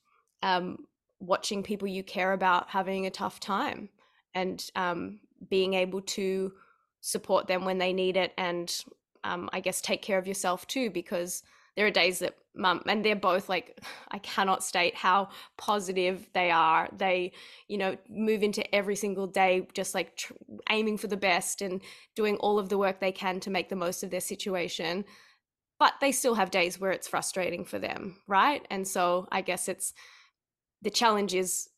um, watching people you care about having a tough time and um, being able to support them when they need it and um, I guess take care of yourself too because there are days that mum and they're both like [SIGHS] i cannot state how positive they are. They you know move into every single day just like tr- aiming for the best and doing all of the work they can to make the most of their situation but they still have days where it's frustrating for them right? And so i guess it's the challenge is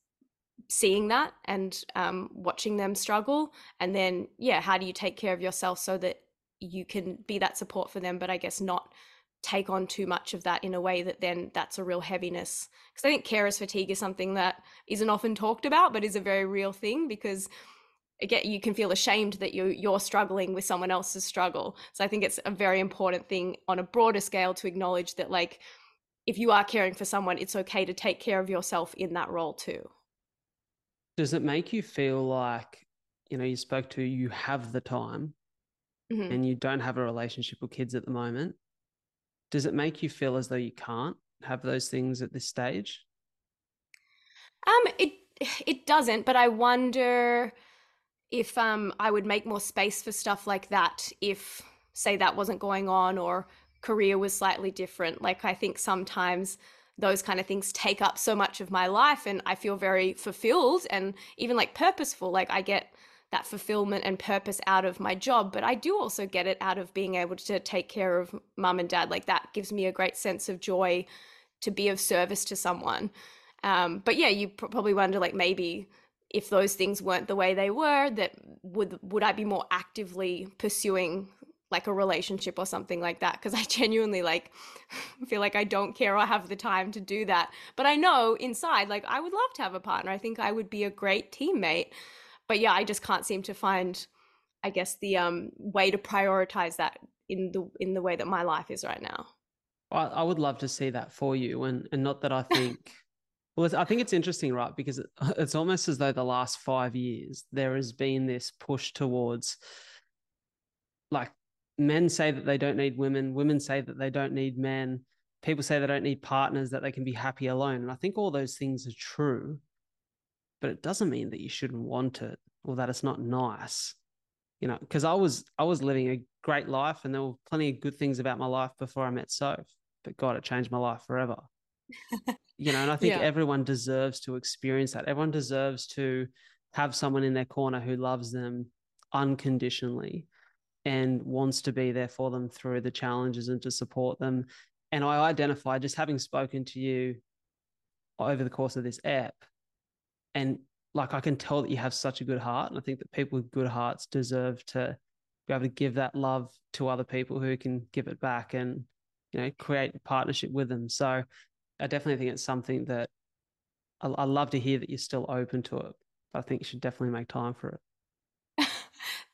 seeing that and um, watching them struggle and then yeah how do you take care of yourself so that you can be that support for them but i guess not take on too much of that in a way that then that's a real heaviness? Because i think carers fatigue is something that isn't often talked about but is a very real thing because again you can feel ashamed that you you're struggling with someone else's struggle. So i think it's a very important thing on a broader scale to acknowledge that like if you are caring for someone it's okay to take care of yourself in that role too does it make you feel like you know you spoke to you have the time mm-hmm. and you don't have a relationship with kids at the moment does it make you feel as though you can't have those things at this stage? Um, it it doesn't, but I wonder if um I would make more space for stuff like that if say that wasn't going on or career was slightly different. Like I think sometimes those kind of things take up so much of my life and I feel very fulfilled and even like purposeful. Like I get that fulfillment and purpose out of my job, but I do also get it out of being able to take care of mum and dad. Like that gives me a great sense of joy to be of service to someone. Um, but yeah, you probably wonder like maybe if those things weren't the way they were, that would would I be more actively pursuing like a relationship or something like that because I [LAUGHS] genuinely like [SIGHS] feel like I don't care or have the time to do that. But I know inside like I would love to have a partner. I think I would be a great teammate but yeah, I just can't seem to find, I guess, the um, way to prioritize that in the in the way that my life is right now. I, I would love to see that for you, and and not that I think. [LAUGHS] well, I think it's interesting, right? Because [LAUGHS] it's almost as though the last five years there has been this push towards, like, men say that they don't need women, women say that they don't need men, people say they don't need partners, that they can be happy alone, and I think all those things are true but it doesn't mean that you shouldn't want it or that it's not nice you know because i was i was living a great life and there were plenty of good things about my life before i met soph but god it changed my life forever. [LAUGHS] You know and i think yeah. everyone deserves to experience that. Everyone deserves to have someone in their corner who loves them unconditionally and wants to be there for them through the challenges and to support them and i identify just having spoken to you over the course of this app and like I can tell that you have such a good heart, and I think that people with good hearts deserve to be able to give that love to other people who can give it back and you know create a partnership with them. So I definitely think it's something that I, I love to hear that you're still open to it. I think you should definitely make time for it.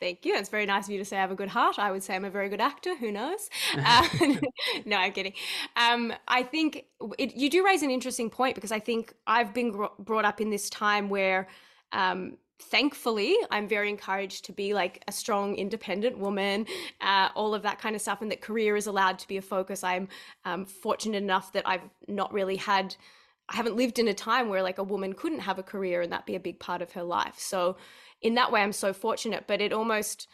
Thank you. It's very nice of you to say I have a good heart. I would say I'm a very good actor. Who knows? [LAUGHS] uh, [LAUGHS] no, I'm kidding. Um, I think it, you do raise an interesting point because I think I've been brought up in this time where um, thankfully i'm very encouraged to be like a strong independent woman uh, all of that kind of stuff and that career is allowed to be a focus i'm um, fortunate enough that i've not really had i haven't lived in a time where like a woman couldn't have a career and that be a big part of her life so in that way i'm so fortunate but it almost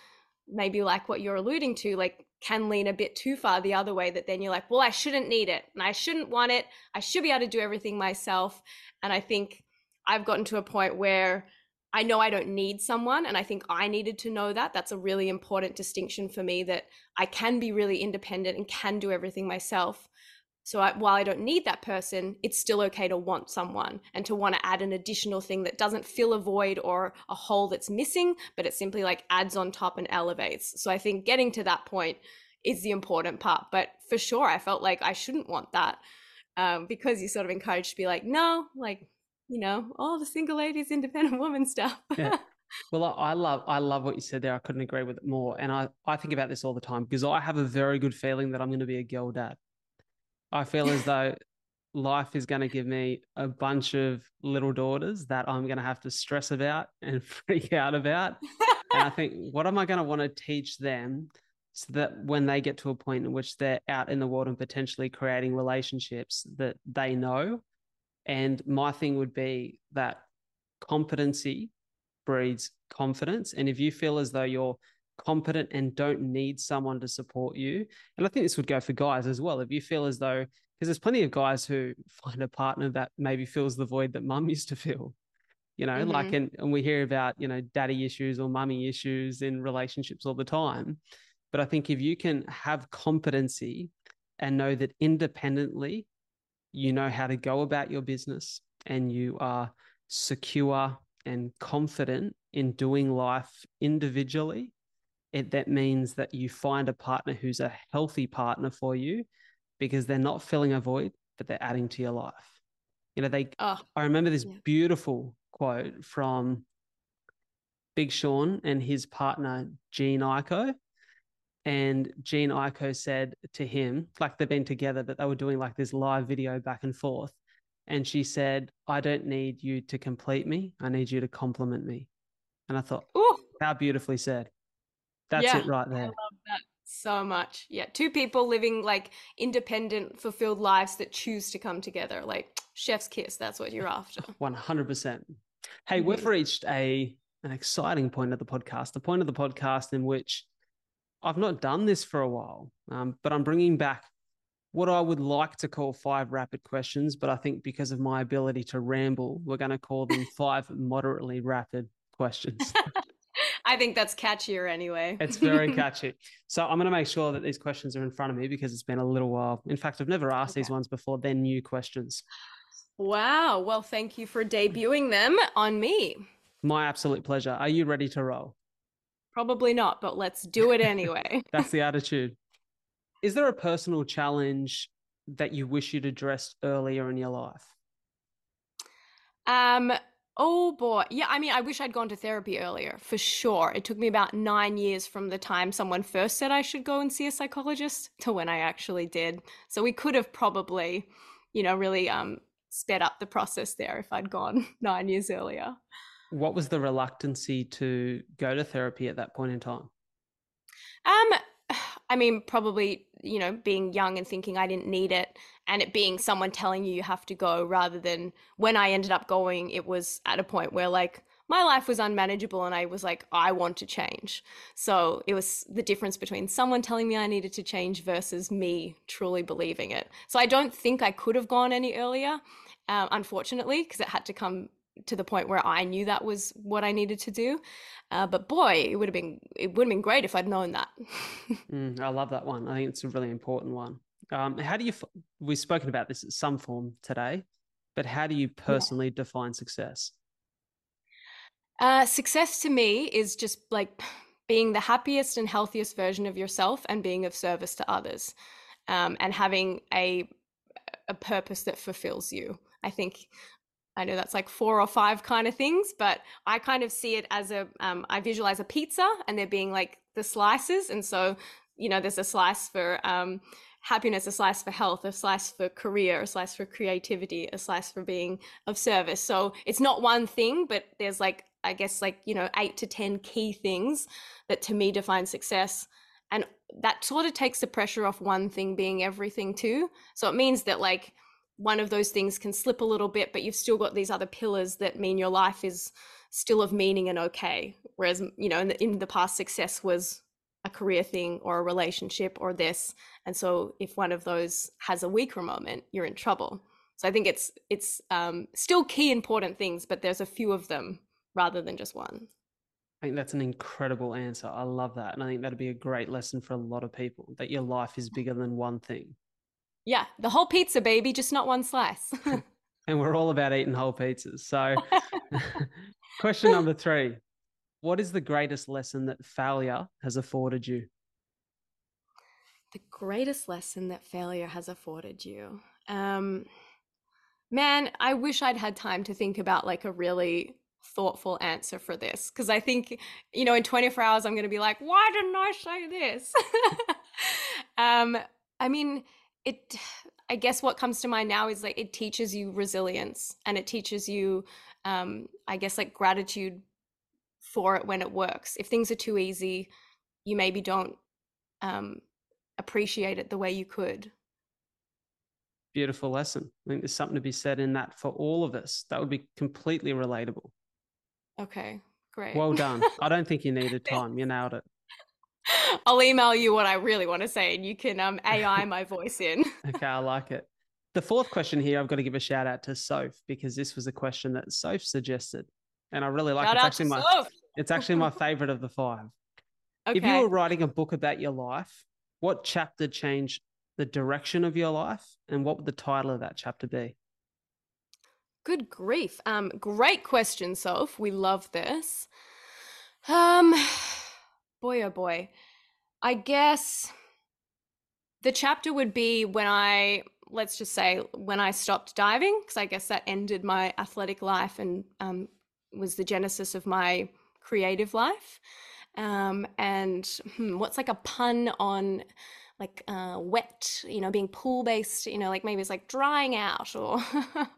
maybe like what you're alluding to like can lean a bit too far the other way that then you're like well i shouldn't need it and i shouldn't want it. I should be able to do everything myself. And i think i've gotten to a point where i know i don't need someone and i think i needed to know that. That's a really important distinction for me that i can be really independent and can do everything myself so I, while I don't need that person, it's still okay to want someone and to want to add an additional thing that doesn't fill a void or a hole that's missing, but it simply like adds on top and elevates. So I think getting to that point is the important part. But for sure, I felt like I shouldn't want that um, because you're sort of encouraged to be like, no, like, you know, all the single ladies, independent [LAUGHS] woman stuff. yeah. [LAUGHS] Well, I love I love what you said there. I couldn't agree with it more. And I, I think about this all the time because I have a very good feeling that I'm going to be a girl dad. I feel as though life is going to give me a bunch of little daughters that I'm going to have to stress about and [LAUGHS] freak out about. and I think, what am I going to want to teach them so that when they get to a point in which they're out in the world and potentially creating relationships that they know? And my thing would be that competency breeds confidence. And if you feel as though you're competent and don't need someone to support you. And I think this would go for guys as well. If you feel as though, because there's plenty of guys who [LAUGHS] find a partner that maybe fills the void that mum [LAUGHS] used to fill, you know, mm-hmm. like, and, and we hear about, you know, daddy issues or mummy issues in relationships all the time. But I think if you can have competency and know that independently, you know how to go about your business and you are secure and confident in doing life individually it that means that you find a partner who's a healthy partner for you because they're not filling a void but they're adding to your life. You know they oh, i remember this yeah. beautiful quote from big sean and his partner Jhené Aiko and Jhené Aiko said to him like they've been together but they were doing like this live video back and forth. And she said i don't need you to complete me. I need you to complement me. And i thought Ooh. how beautifully said that's yeah, it right there. I love that so much. Yeah. Two people living like independent, fulfilled lives that choose to come together. Like [TSK] chef's kiss. That's what you're after. [LAUGHS] 100%. Hey, mm-hmm. we've reached a an exciting point of the podcast, the point of the podcast in which I've not done this for a while, um, but I'm bringing back what I would like to call five rapid questions. But I think because of my ability to ramble, we're going to call them five moderately rapid questions. [LAUGHS] I think that's catchier anyway. it's very [LAUGHS] catchy. So I'm going to make sure that these questions are in front of me because it's been a little while. In fact, I've never asked okay. these ones before. They're new questions. Wow. Well, thank you for debuting them on me. My absolute pleasure. Are you ready to roll? Probably not, but let's do it anyway. [LAUGHS] that's the attitude. Is there a personal challenge that you wish you'd addressed earlier in your life? Um, Oh boy. Yeah, I mean, I wish I'd gone to therapy earlier, for sure. It took me about nine years from the time someone first said I should go and see a psychologist to when I actually did. So we could have probably, you know, really um, sped up the process there if I'd gone [LAUGHS] nine years earlier. What was the reluctancy to go to therapy at that point in time? Um, [SIGHS] I mean, probably, you know, being young and thinking I didn't need it and it being someone telling you you have to go rather than when I ended up going, it was at a point where like my life was unmanageable and I was like, I want to change. So it was the difference between someone telling me I needed to change versus me truly believing it. So I don't think I could have gone any earlier, uh, unfortunately, because it had to come to the point where I knew that was what I needed to do. Uh, but boy, it would have been it would have been great if I'd known that. [LAUGHS] mm, I love that one. I think it's a really important one. Um, how do you? We've spoken about this at some form today, but how do you personally yeah. define success? Uh, success to me is just like being the happiest and healthiest version of yourself and being of service to others, um, and having a a purpose that fulfills you. I think I know that's like four or five kind of things, but I kind of see it as a um, I visualize a pizza and there being like the slices. And so, you know, there's a slice for um, happiness, a slice for health, a slice for career, a slice for creativity, a slice for being of service. So it's not one thing, but there's like I guess like, you know, eight to 10 key things that to me define success. And that sort of takes the pressure off one thing being everything too. So it means that like one of those things can slip a little bit, but you've still got these other pillars that mean your life is still of meaning and okay. Whereas, you know, in the, in the past, success was a career thing or a relationship or this. And so if one of those has a weaker moment, you're in trouble. So I think it's it's um, still key important things, but there's a few of them rather than just one. I think that's an incredible answer. I love that. And I think that'd be a great lesson for a lot of people that your life is bigger than one thing. Yeah, the whole pizza, baby, just not one slice. [LAUGHS] and we're all about eating whole pizzas. So, [LAUGHS] [LAUGHS] question number three What is the greatest lesson that failure has afforded you? The greatest lesson that failure has afforded you. Um, man, I wish I'd had time to think about like a really thoughtful answer for this because I think, you know, in 24 hours, I'm going to be like, why didn't I say this? um, I mean, it, I guess what comes to mind now is like it teaches you resilience and it teaches you, um, I guess, like gratitude for it when it works. If things are too easy, you maybe don't um, appreciate it the way you could beautiful lesson. I think there's something to be said in that for all of us. That would be completely relatable. Okay, great. Well done. [LAUGHS] I don't think you needed time. You nailed it. [LAUGHS] I'll email you what I really want to say and you can um, AI my voice in. [LAUGHS] okay, I like it. The fourth question here, I've got to give a shout out to Soph because this was a question that Soph suggested. And I really like it. It's actually my Soph. it's actually my favorite of the five. Okay. [LAUGHS] If you were writing a book about your life, what chapter changed the direction of your life, and what would the title of that chapter be? Good grief. Um, great question, Soph. We love this. Um, boy, oh boy. I guess the chapter would be when I, let's just say, when I stopped diving, because I guess that ended my athletic life and um, was the genesis of my creative life. Um, and hmm, what's like a pun on like uh, wet, you know, being pool based, you know, like maybe it's like drying out or [LAUGHS]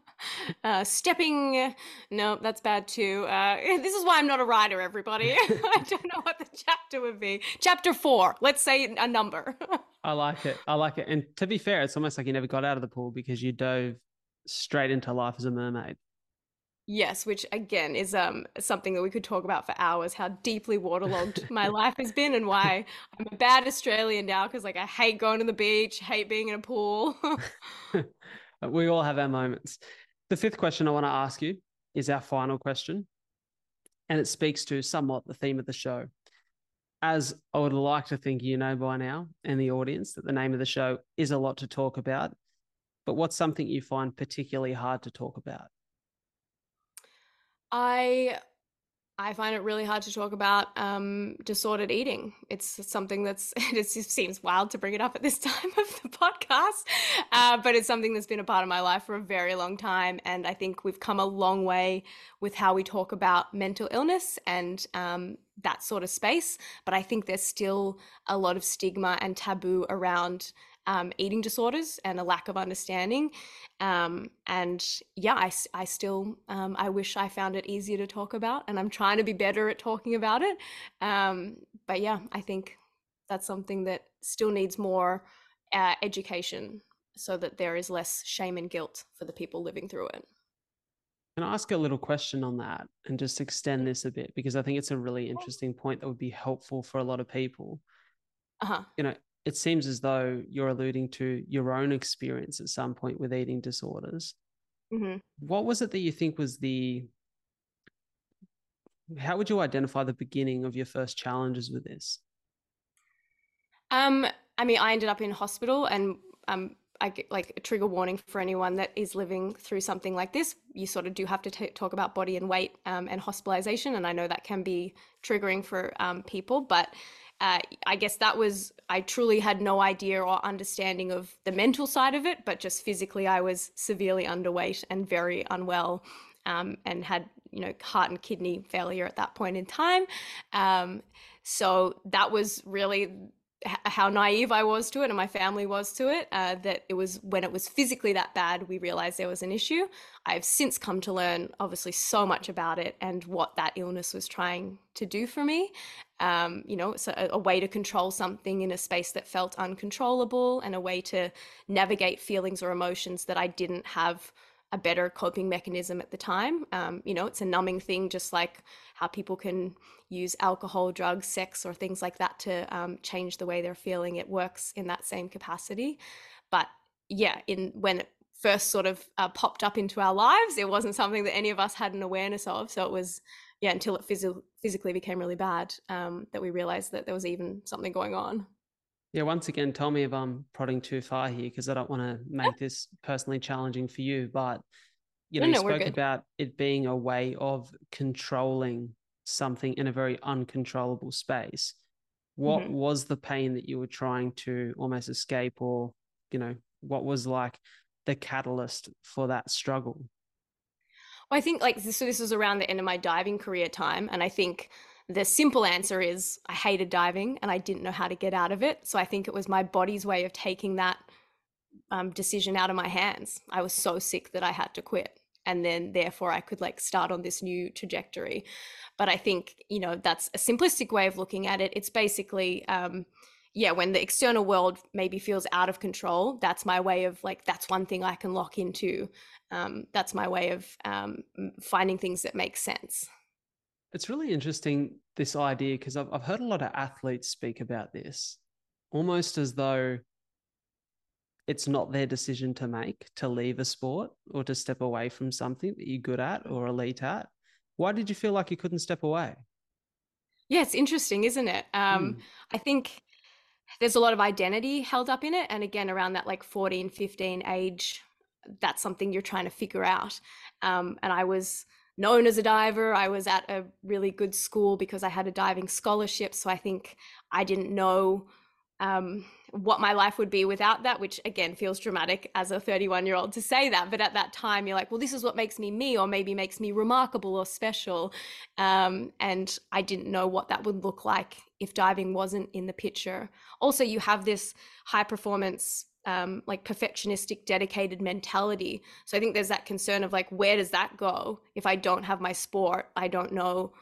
uh, stepping. No, that's bad too. Uh, [LAUGHS] this is why I'm not a writer, everybody. [LAUGHS] I [LAUGHS] don't know what the chapter would be. Chapter four, let's say a number. I like it. I like it. And to be fair, it's almost like you never got out of the pool because you dove straight into life as a mermaid. Yes, which again is um something that we could talk about for hours. How deeply waterlogged my life has been, and why I'm a bad Australian now because like I hate going to the beach, hate being in a pool. we all have our moments. The fifth question I want to ask you is our final question, and it speaks to somewhat the theme of the show. As I would like to think you know by now, and the audience, that the name of the show is a lot to talk about. But what's something you find particularly hard to talk about? I I find it really hard to talk about um, disordered eating. It's something that's [LAUGHS] it just seems wild to bring it up at this [LAUGHS] time of the podcast, uh, but it's something that's been a part of my life for a very long time, and I think we've come a long way with how we talk about mental illness and um, that sort of space. But I think there's still a lot of stigma and taboo around um, eating disorders and a lack of understanding. Um, and yeah, I, I still, um, I wish I found it easier to talk about and I'm trying to be better at talking about it. Um, but yeah, I think that's something that still needs more uh, education so that there is less shame and guilt for the people living through it. Can I ask a little question on that and just extend this a bit? Because I think it's a really interesting point that would be helpful for a lot of people. Uh-huh. You know, it seems as though you're alluding to your own experience at some point with eating disorders. Mm-hmm. What was it that you think was the how would you identify the beginning of your first challenges with this? Um, I mean, I ended up in hospital, and um, I get like a trigger warning for anyone that is living through something like this. You sort of do have to t- talk about body and weight um, and hospitalization, and I know that can be triggering for um, people, but uh, I guess that was, I truly had no idea or understanding of the mental side of it, but just physically, I was severely underweight and very unwell um, and had, you know, heart and kidney failure at that point in time. Um, so that was really how naive I was to it and my family was to it. Uh, that it was when it was physically that bad, we realized there was an issue. I've since come to learn, obviously, so much about it and what that illness was trying to do for me. Um, you know, it's a, a way to control something in a space that felt uncontrollable and a way to navigate feelings or emotions that I didn't have a better coping mechanism at the time. Um, you know, it's a numbing thing, just like how people can use alcohol, drugs, sex, or things like that to um, change the way they're feeling. It works in that same capacity. But yeah, in when it first sort of uh, popped up into our lives, it wasn't something that any of us had an awareness of. So it was yeah until it phys- physically became really bad um, that we realized that there was even something going on. Yeah, once again, tell me if I'm prodding too far here because I don't want to make this personally challenging for you. But you know, no, no, you spoke about it being a way of controlling something in a very uncontrollable space. What mm-hmm. was the pain that you were trying to almost escape, or you know, what was like the catalyst for that struggle? Well, I think like so. This was around the end of my diving career time, and I think the simple answer is I hated diving and I didn't know how to get out of it. So I think it was my body's way of taking that um, decision out of my hands. I was so sick that I had to quit. And then therefore I could like start on this new trajectory. But I think, you know, that's a simplistic way of looking at it. It's basically, um, yeah, when the external world maybe feels out of control, that's my way of like, that's one thing I can lock into. Um, that's my way of um, finding things that make sense. It's really interesting, this idea, because I've, I've heard a lot of athletes speak about this, almost as though it's not their decision to make to leave a sport or to step away from something that you're good at or elite at. Why did you feel like you couldn't step away? Yeah, it's interesting, isn't it? Um, mm. I think there's a lot of identity held up in it. And again, around that like 14, 15 age, that's something you're trying to figure out. Um, and I was known as a diver. I was at a really good school because I had a diving scholarship. So I think I didn't know um, what my life would be without that, which again feels dramatic as a 31 year old to say that. But at that time, you're like, well, this is what makes me me, or maybe makes me remarkable or special. Um, and I didn't know what that would look like if diving wasn't in the picture. Also, you have this high performance um, like perfectionistic, dedicated mentality. So I think there's that concern of like, where does that go if I don't have my sport? I don't know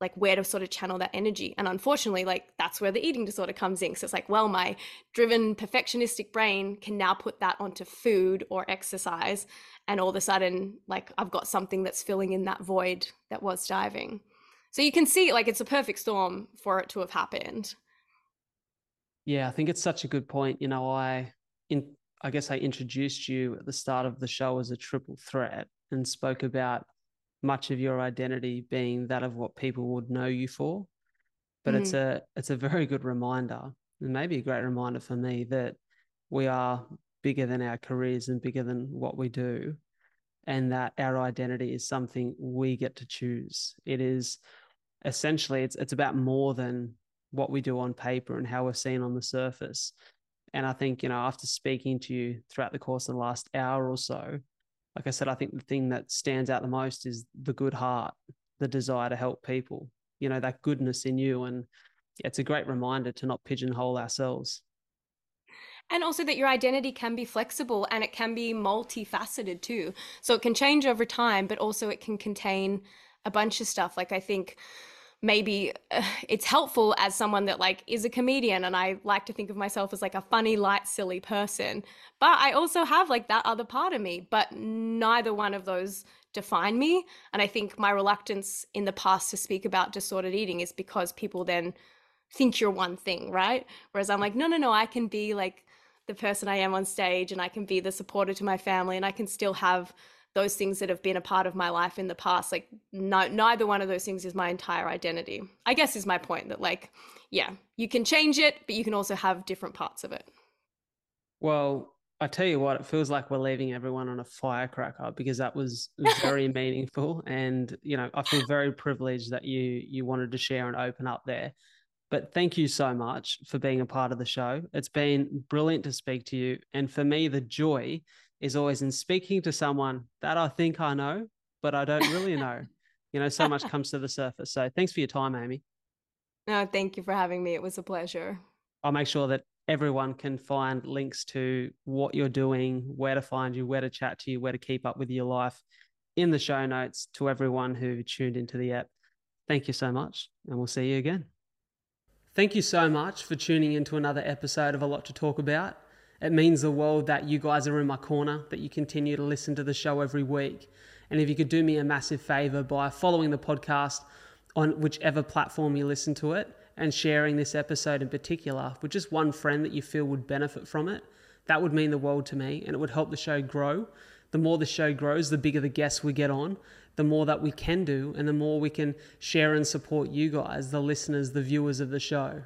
like where to sort of channel that energy. And unfortunately, like that's where the eating disorder comes in. So it's like, well, my driven perfectionistic brain can now put that onto food or exercise. And all of a sudden, like I've got something that's filling in that void that was diving. So you can see like it's a perfect storm for it to have happened. Yeah, I think it's such a good point. You know, I in I guess I introduced you at the start of the show as a triple threat and spoke about much of your identity being that of what people would know you for. But mm-hmm. it's a it's a very good reminder, and maybe a great reminder for me that we are bigger than our careers and bigger than what we do. And that our identity is something we get to choose. It is essentially it's it's about more than what we do on paper and how we're seen on the surface. And I think, you know, after speaking to you throughout the course of the last hour or so, like I said, I think the thing that stands out the most is the good heart, the desire to help people, you know, that goodness in you. And it's a great reminder to not pigeonhole ourselves. And also that your identity can be flexible and it can be multifaceted too. So it can change over time, but also it can contain a bunch of stuff. Like I think maybe uh, it's helpful as someone that like is a comedian and I like to think of myself as like a funny light silly person. But I also have like that other part of me but neither one of those define me. And I think my reluctance in the past to speak about disordered eating is because people then think you're one thing right? Whereas I'm like no no no I can be like the person I am on stage and I can be the supporter to my family and I can still have those things that have been a part of my life in the past like no, neither one of those things is my entire identity. I guess is my point that like yeah you can change it but you can also have different parts of it. Well i tell you what it feels like we're leaving everyone on a firecracker because that was [LAUGHS] very meaningful. And you know i feel very privileged that you you wanted to share and open up there. But thank you so much for being a part of the show. It's been brilliant to speak to you. And for me the joy is always in speaking to someone that I think I know, but I don't really know. [LAUGHS] you know, so much comes to the surface. So thanks for your time, Amy. No, thank you for having me. It was a pleasure. I'll make sure that everyone can find links to what you're doing, where to find you, where to chat to you, where to keep up with your life in the show notes to everyone who tuned into the app. Thank you so much, and we'll see you again. Thank you so much for tuning into another episode of A Lot to Talk About. It means the world that you guys are in my corner, that you continue to listen to the show every week. And if you could do me a massive favor by following the podcast on whichever platform you listen to it and sharing this episode in particular with just one friend that you feel would benefit from it, that would mean the world to me and it would help the show grow. The more the show grows, the bigger the guests we get on, the more that we can do, and the more we can share and support you guys, the listeners, the viewers of the show.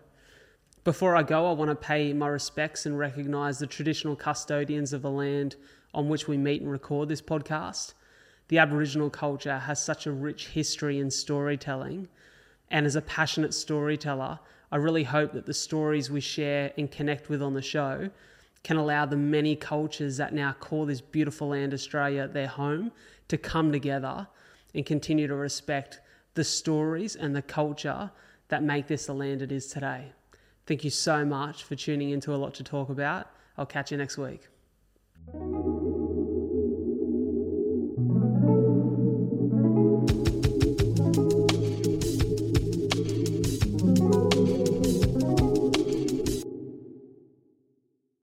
Before I go, I want to pay my respects and recognize the traditional custodians of the land on which we meet and record this podcast. The Aboriginal culture has such a rich history in storytelling, and as a passionate storyteller, I really hope that the stories we share and connect with on the show can allow the many cultures that now call this beautiful land, Australia, their home, to come together and continue to respect the stories and the culture that make this the land it is today. Thank you so much for tuning into a lot to talk about. I'll catch you next week.